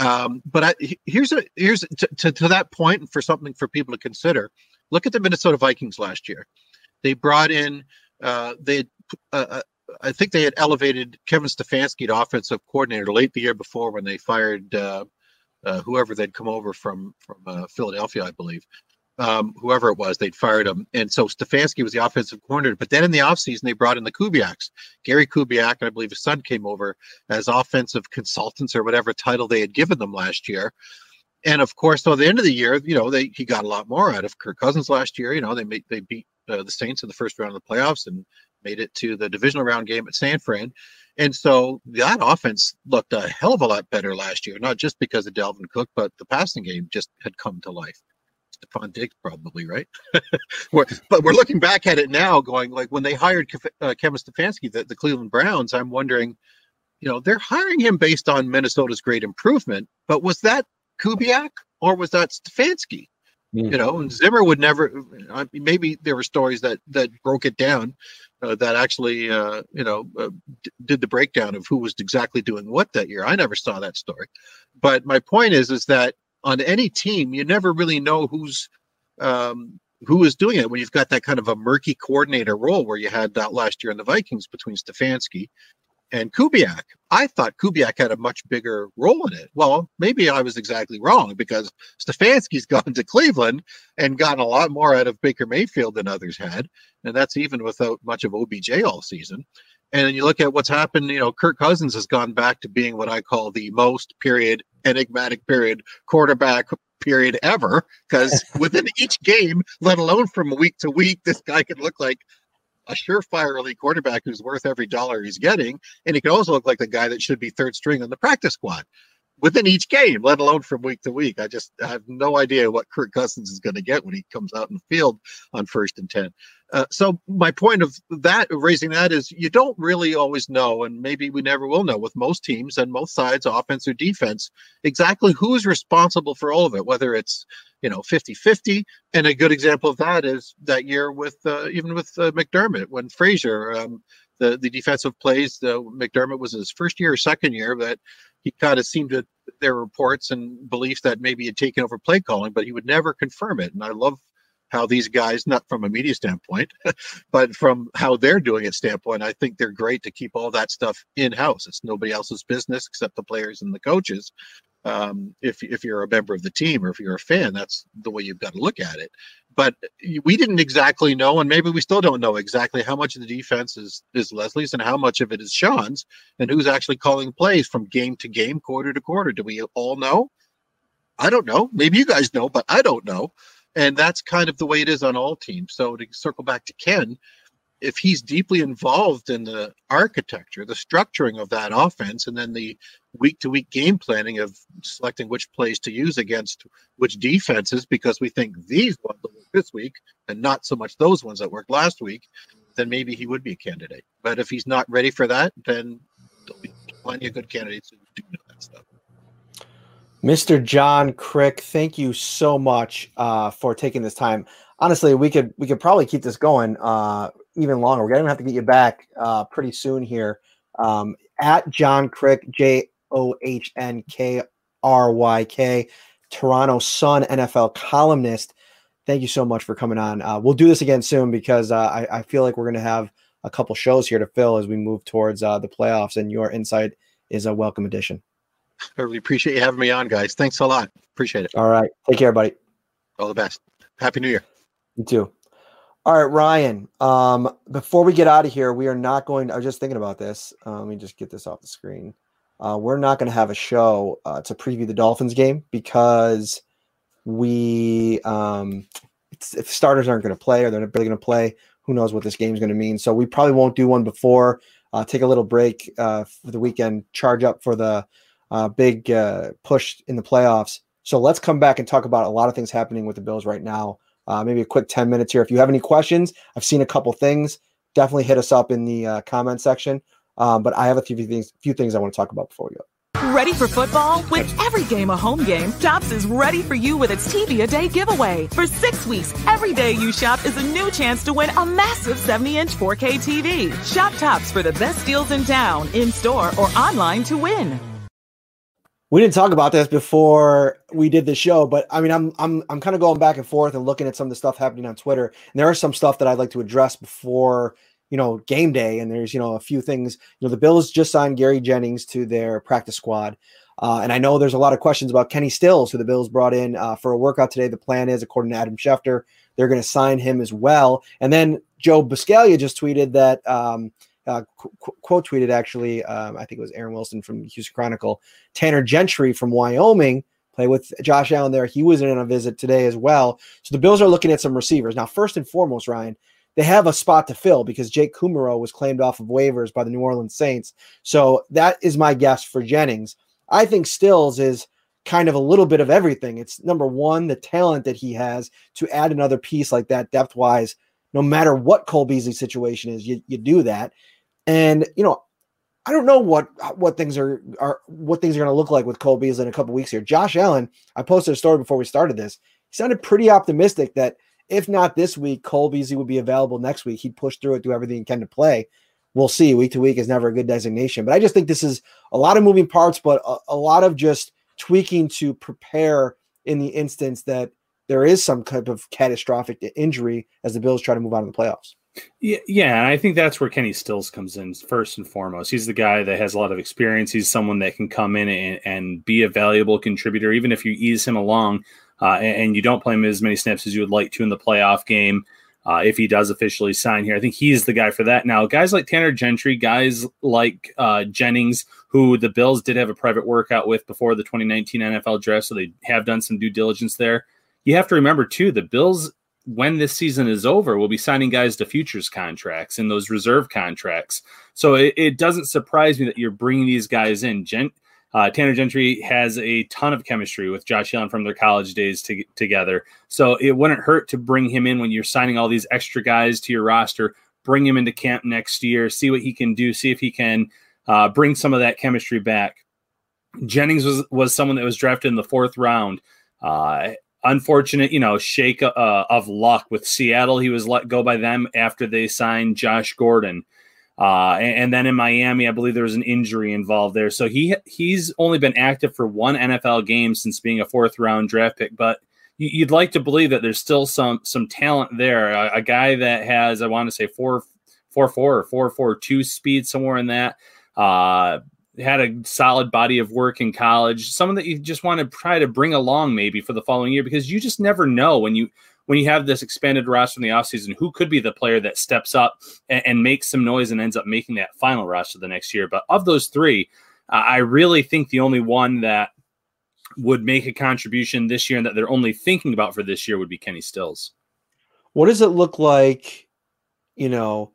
Um, but I, here's a here's to, to, to that point, and for something for people to consider. Look at the Minnesota Vikings last year. They brought in uh, they uh, uh, I think they had elevated Kevin Stefanski to offensive coordinator late the year before when they fired uh, uh, whoever they'd come over from from uh, Philadelphia, I believe um, whoever it was, they'd fired him. And so Stefanski was the offensive coordinator. But then in the offseason, they brought in the Kubiaks. Gary Kubiak, and I believe his son came over as offensive consultants or whatever title they had given them last year. And of course, so at the end of the year, you know, they he got a lot more out of Kirk Cousins last year. You know, they made they beat uh, the Saints in the first round of the playoffs, and made it to the divisional round game at San Fran. And so that offense looked a hell of a lot better last year, not just because of Dalvin Cook, but the passing game just had come to life. Stefon Diggs, probably, right? we're, but we're looking back at it now, going like when they hired uh, Kevin Stefanski, the, the Cleveland Browns, I'm wondering, you know, they're hiring him based on Minnesota's great improvement, but was that Kubiak or was that Stefanski? Mm. You know, and Zimmer would never. Maybe there were stories that that broke it down, uh, that actually, uh, you know, uh, d- did the breakdown of who was exactly doing what that year. I never saw that story, but my point is, is that on any team, you never really know who's um, who is doing it when you've got that kind of a murky coordinator role where you had that last year in the Vikings between Stefanski and Kubiak. I thought Kubiak had a much bigger role in it. Well, maybe I was exactly wrong because Stefanski's gone to Cleveland and gotten a lot more out of Baker Mayfield than others had. And that's even without much of OBJ all season. And then you look at what's happened, you know, Kirk Cousins has gone back to being what I call the most period enigmatic period quarterback period ever because within each game, let alone from week to week, this guy can look like a surefire elite quarterback who's worth every dollar he's getting. And he can also look like the guy that should be third string on the practice squad within each game, let alone from week to week. I just I have no idea what Kirk Cousins is going to get when he comes out in the field on first and 10. Uh, so my point of that raising that is you don't really always know, and maybe we never will know with most teams and most sides, offense or defense, exactly who's responsible for all of it, whether it's you know 50-50 and a good example of that is that year with uh, even with uh, mcdermott when frazier um, the, the defensive plays the mcdermott was his first year or second year that he kind of seemed to there were reports and beliefs that maybe had taken over play calling but he would never confirm it. And i love how these guys, not from a media standpoint, but from how they're doing it standpoint, I think they're great to keep all that stuff in house. It's nobody else's business except the players and the coaches. Um, if if you're a member of the team or if you're a fan, that's the way you've got to look at it. But we didn't exactly know, and maybe we still don't know exactly how much of the defense is is Leslie's and how much of it is Sean's, and who's actually calling plays from game to game, quarter to quarter. Do we all know? I don't know. Maybe you guys know, but I don't know. And that's kind of the way it is on all teams. So to circle back to Ken, if he's deeply involved in the architecture, the structuring of that offense, and then the week to week game planning of selecting which plays to use against which defenses, because we think these ones will work this week and not so much those ones that worked last week, then maybe he would be a candidate. But if he's not ready for that, then there'll be plenty of good candidates who do know that stuff. Mr. John Kryk, thank you so much uh, for taking this time. Honestly, we could we could probably keep this going uh, even longer. We're gonna have to get you back uh, pretty soon here. Um, at John Kryk, J O H N K R Y K, Toronto Sun NFL columnist. Thank you so much for coming on. Uh, we'll do this again soon because uh, I, I, feel like we're gonna have a couple shows here to fill as we move towards uh, the playoffs, and your insight is a welcome addition. I really appreciate you having me on, guys. Thanks a lot. Appreciate it. All right. Take care, buddy. All the best. Happy New Year. You too. All right, Ryan. Um, before we get out of here, we are not going. To, I was just thinking about this. Uh, let me just get this off the screen. Uh, we're not going to have a show uh, to preview the Dolphins game because we, um, if starters aren't going to play or they're not really going to play, who knows what this game is going to mean. So we probably won't do one before. Uh, take a little break uh, for the weekend, charge up for the uh, big uh, push in the playoffs. So let's come back and talk about a lot of things happening with the Bills right now. Uh, maybe a quick 10 minutes here. If you have any questions, I've seen a couple things. Definitely hit us up in the uh, comment section. Um, but I have a few things, few things I want to talk about before we go. Ready for football? With every game a home game, Tops is ready for you with its TV a day giveaway. For six weeks, every day you shop is a new chance to win a massive 70 inch 4K TV. Shop Tops for the best deals in town, in store, or online to win we didn't talk about this before we did the show, but I mean, I'm I'm I'm kind of going back and forth and looking at some of the stuff happening on Twitter, and there are some stuff that I'd like to address before you know game day. And there's you know a few things. You know, the Bills just signed Gary Jennings to their practice squad, uh, and I know there's a lot of questions about Kenny Stills, who the Bills brought in uh, for a workout today. The plan is, according to Adam Schefter, they're going to sign him as well. And then Joe Buscaglia just tweeted that. Um, uh, qu- quote tweeted actually, um, I think it was Aaron Wilson from Houston Chronicle, Tanner Gentry from Wyoming, play with Josh Allen there. He was in on a visit today as well. So the Bills are looking at some receivers. Now, first and foremost, Ryan, they have a spot to fill because Jake Kumerow was claimed off of waivers by the New Orleans Saints. So that is my guess for Jennings. I think Stills is kind of a little bit of everything. It's number one, the talent that he has to add another piece like that depth wise. No matter what Cole Beasley's situation is, you, you do that. And you know, I don't know what what things are are what things are going to look like with Cole Beasley in a couple weeks here. Josh Allen, I posted a story before we started this. He sounded pretty optimistic that if not this week, Cole Beasley would be available next week. He'd push through it, do everything he can to play. We'll see. Week to week is never a good designation, but I just think this is a lot of moving parts, but a, a lot of just tweaking to prepare in the instance that there is some type of catastrophic injury as the Bills try to move on to the playoffs. Yeah, yeah, and I think that's where Kenny Stills comes in first and foremost. He's the guy that has a lot of experience. He's someone that can come in and, and be a valuable contributor, even if you ease him along uh, and, and, you don't play him as many snaps as you would like to in the playoff game. Uh, if he does officially sign here, I think he's the guy for that. Now, guys like Tanner Gentry, guys like uh, Jennings, who the Bills did have a private workout with before the 2019 NFL draft, so they have done some due diligence there. You have to remember too, the Bills when this season is over, we'll be signing guys to futures contracts and those reserve contracts. So it, it doesn't surprise me that you're bringing these guys in. Gen, uh, Tanner Gentry has a ton of chemistry with Josh Allen from their college days to, together. So it wouldn't hurt to bring him in when you're signing all these extra guys to your roster. Bring him into camp next year, see what he can do, see if he can uh, bring some of that chemistry back. Jennings was was someone that was drafted in the fourth round. Uh, unfortunate, you know, shake uh, of luck with Seattle. He was let go by them after they signed Josh Gordon. Uh, and, then in Miami, I believe there was an injury involved there. So he he's only been active for one NFL game since being a fourth round draft pick. But you'd like to believe that there's still some some talent there. A, a guy that has I want to say four four four or four four two speed somewhere in that. Uh, had a solid body of work in college, someone that you just want to try to bring along maybe for the following year because you just never know when you when you have this expanded roster in the offseason who could be the player that steps up and, and, makes some noise and ends up making that final roster the next year. But of those three, uh, I really think the only one that would make a contribution this year and that they're only thinking about for this year would be Kenny Stills. What does it look like, you know,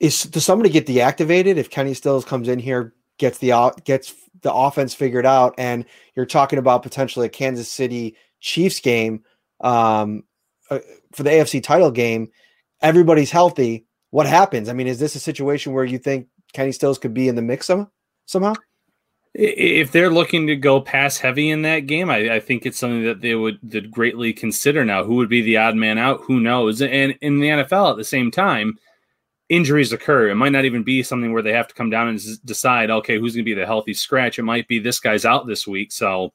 is does somebody get deactivated if Kenny Stills comes in here, gets the gets the offense figured out, and you're talking about potentially a Kansas City Chiefs game um, uh, for the AFC title game? Everybody's healthy. What happens? I mean, is this a situation where you think Kenny Stills could be in the mix some, somehow? If they're looking to go pass heavy in that game, I, I think it's something that they would greatly consider now. Who would be the odd man out? Who knows? And in the NFL at the same time, injuries occur. It might not even be something where they have to come down and decide, okay, who's going to be the healthy scratch. It might be this guy's out this week, so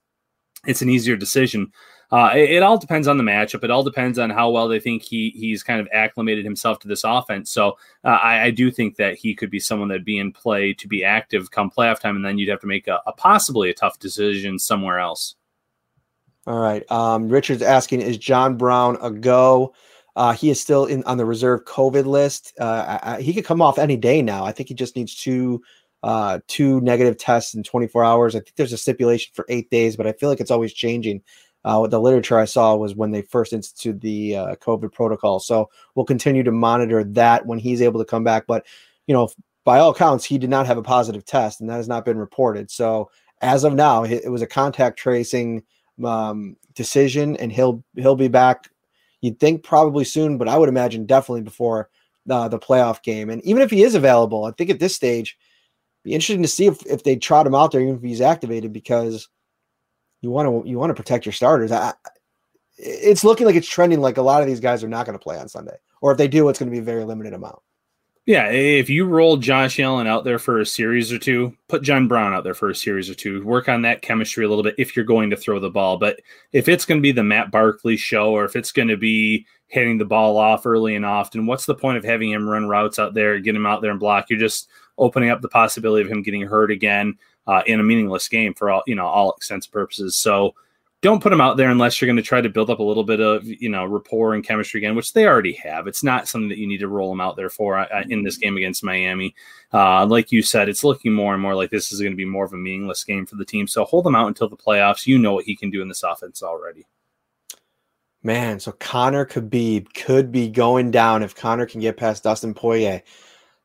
it's an easier decision. Uh, it, it, all depends on the matchup. It all depends on how well they think he he's kind of acclimated himself to this offense. So uh, I, I, do think that he could be someone that'd be in play to be active come playoff time, and then you'd have to make a, a possibly a tough decision somewhere else. All right. Um, Richard's asking, is John Brown a go? Uh, he is still in on the reserve COVID list. Uh, I, he could come off any day now. I think he just needs two uh, two negative tests in 24 hours. I think there's a stipulation for eight days, but I feel like it's always changing. Uh, what the literature I saw was when they first instituted the uh, COVID protocol. So we'll continue to monitor that when he's able to come back. But you know, by all accounts, he did not have a positive test, and that has not been reported. So as of now, it was a contact tracing um, decision, and he'll he'll be back You'd think probably soon, but I would imagine definitely before uh, the playoff game. And even if he is available, I think at this stage, be interesting to see if, if they trot him out there, even if he's activated, because you want to you want to protect your starters. I, it's looking like it's trending like a lot of these guys are not going to play on Sunday, or if they do, it's going to be a very limited amount. Yeah, if you roll Josh Allen out there for a series or two, put John Brown out there for a series or two. Work on that chemistry a little bit if you're going to throw the ball. But if it's going to be the Matt Barkley show or if it's going to be hitting the ball off early and often, what's the point of having him run routes out there, get him out there and block? You're just opening up the possibility of him getting hurt again uh, in a meaningless game for all you know all extents purposes. So don't put them out there unless you're going to try to build up a little bit of you know rapport and chemistry again, which they already have. It's not something that you need to roll them out there for uh, in this game against Miami. Uh, like you said, it's looking more and more like this is going to be more of a meaningless game for the team. So hold them out until the playoffs. You know what he can do in this offense already. Man, so Conor Khabib could be going down if Conor can get past Dustin Poirier.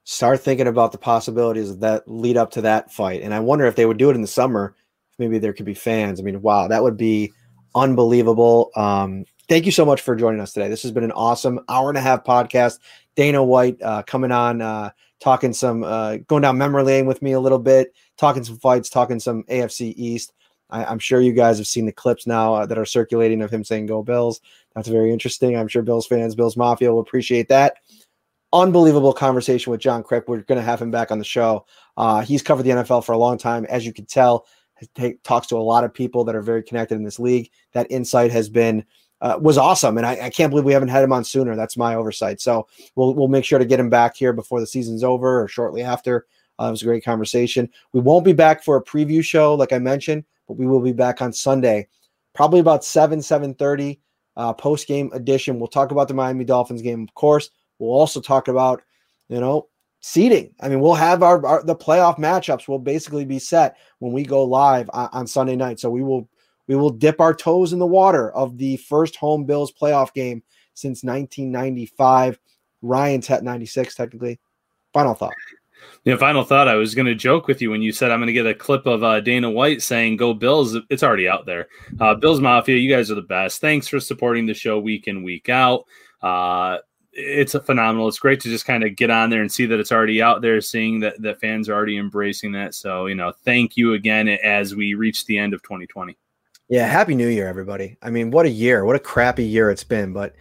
Start thinking about the possibilities that lead up to that fight. And I wonder if they would do it in the summer. Maybe there could be fans. I mean, wow, that would be unbelievable. Um, thank you so much for joining us today. This has been an awesome hour and a half podcast. Dana White uh, coming on, uh, talking some, uh, going down memory lane with me a little bit, talking some fights, talking some AFC East. I, am sure you guys have seen the clips now uh, that are circulating of him saying "Go Bills." That's very interesting. I'm sure Bills fans, Bills Mafia will appreciate that. Unbelievable conversation with John Kryk. We're going to have him back on the show. Uh, he's covered the NFL for a long time, as you can tell. He talks to a lot of people that are very connected in this league. That insight has been uh, was awesome, and I, I, can't believe we haven't had him on sooner. That's my oversight. So we'll we'll make sure to get him back here before the season's over or shortly after. Uh, it was a great conversation. We won't be back for a preview show, like I mentioned but we will be back on Sunday, probably about 7, 7.30 uh, post-game edition. We'll talk about the Miami Dolphins game, of course. We'll also talk about, you know, seeding. I mean, we'll have our, our the playoff matchups will basically be set when we go live on, on Sunday night. So we will we will dip our toes in the water of the first home Bills playoff game since 1995. Ryan's at 96 technically. Final thought. Yeah, final thought. I was going to joke with you when you said I'm going to get a clip of uh, Dana White saying "Go Bills." It's already out there. Uh, Bills Mafia, you guys are the best. Thanks for supporting the show week in week out. Uh, it's a phenomenal. It's great to just kind of get on there and see that it's already out there, seeing that the fans are already embracing that. So you know, thank you again as we reach the end of 2020. Yeah, happy New Year, everybody. I mean, what a year! What a crappy year it's been, but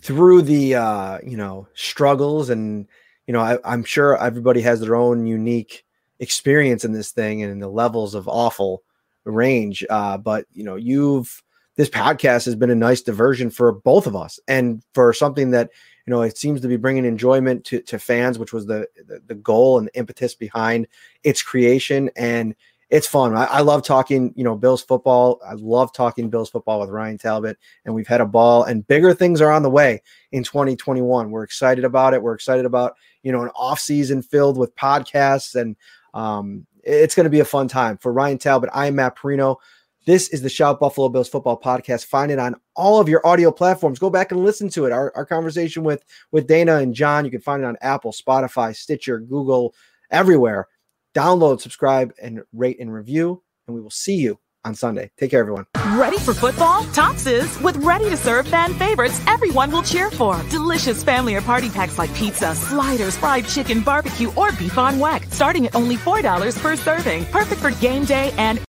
through the uh, you know struggles and you know, I, I'm sure everybody has their own unique experience in this thing and in the levels of awful range. Uh, but you know, you've this podcast has been a nice diversion for both of us and for something that you know it seems to be bringing enjoyment to, to fans which was the, the, the goal and the impetus behind its creation and it's fun I, I, love talking you know bills football i love talking bills football with ryan talbot and we've had a ball and bigger things are on the way in 2021 we're excited about it we're excited about you know, an off season filled with podcasts. And um, it's going to be a fun time for Ryan Talbot. I'm Matt Parrino. This is the Shout Buffalo Bills football podcast. Find it on all of your audio platforms. Go back and listen to it. Our, our conversation with with Dana and John. You can find it on Apple, Spotify, Stitcher, Google, everywhere. Download, subscribe, and rate and review. And we will see you on Sunday. Take care, everyone. Ready for football? Tops is with ready to serve fan favorites everyone will cheer for. Delicious family or party packs like pizza, sliders, fried chicken, barbecue, or beef on weck, Starting at only $4 per serving. Perfect for game day and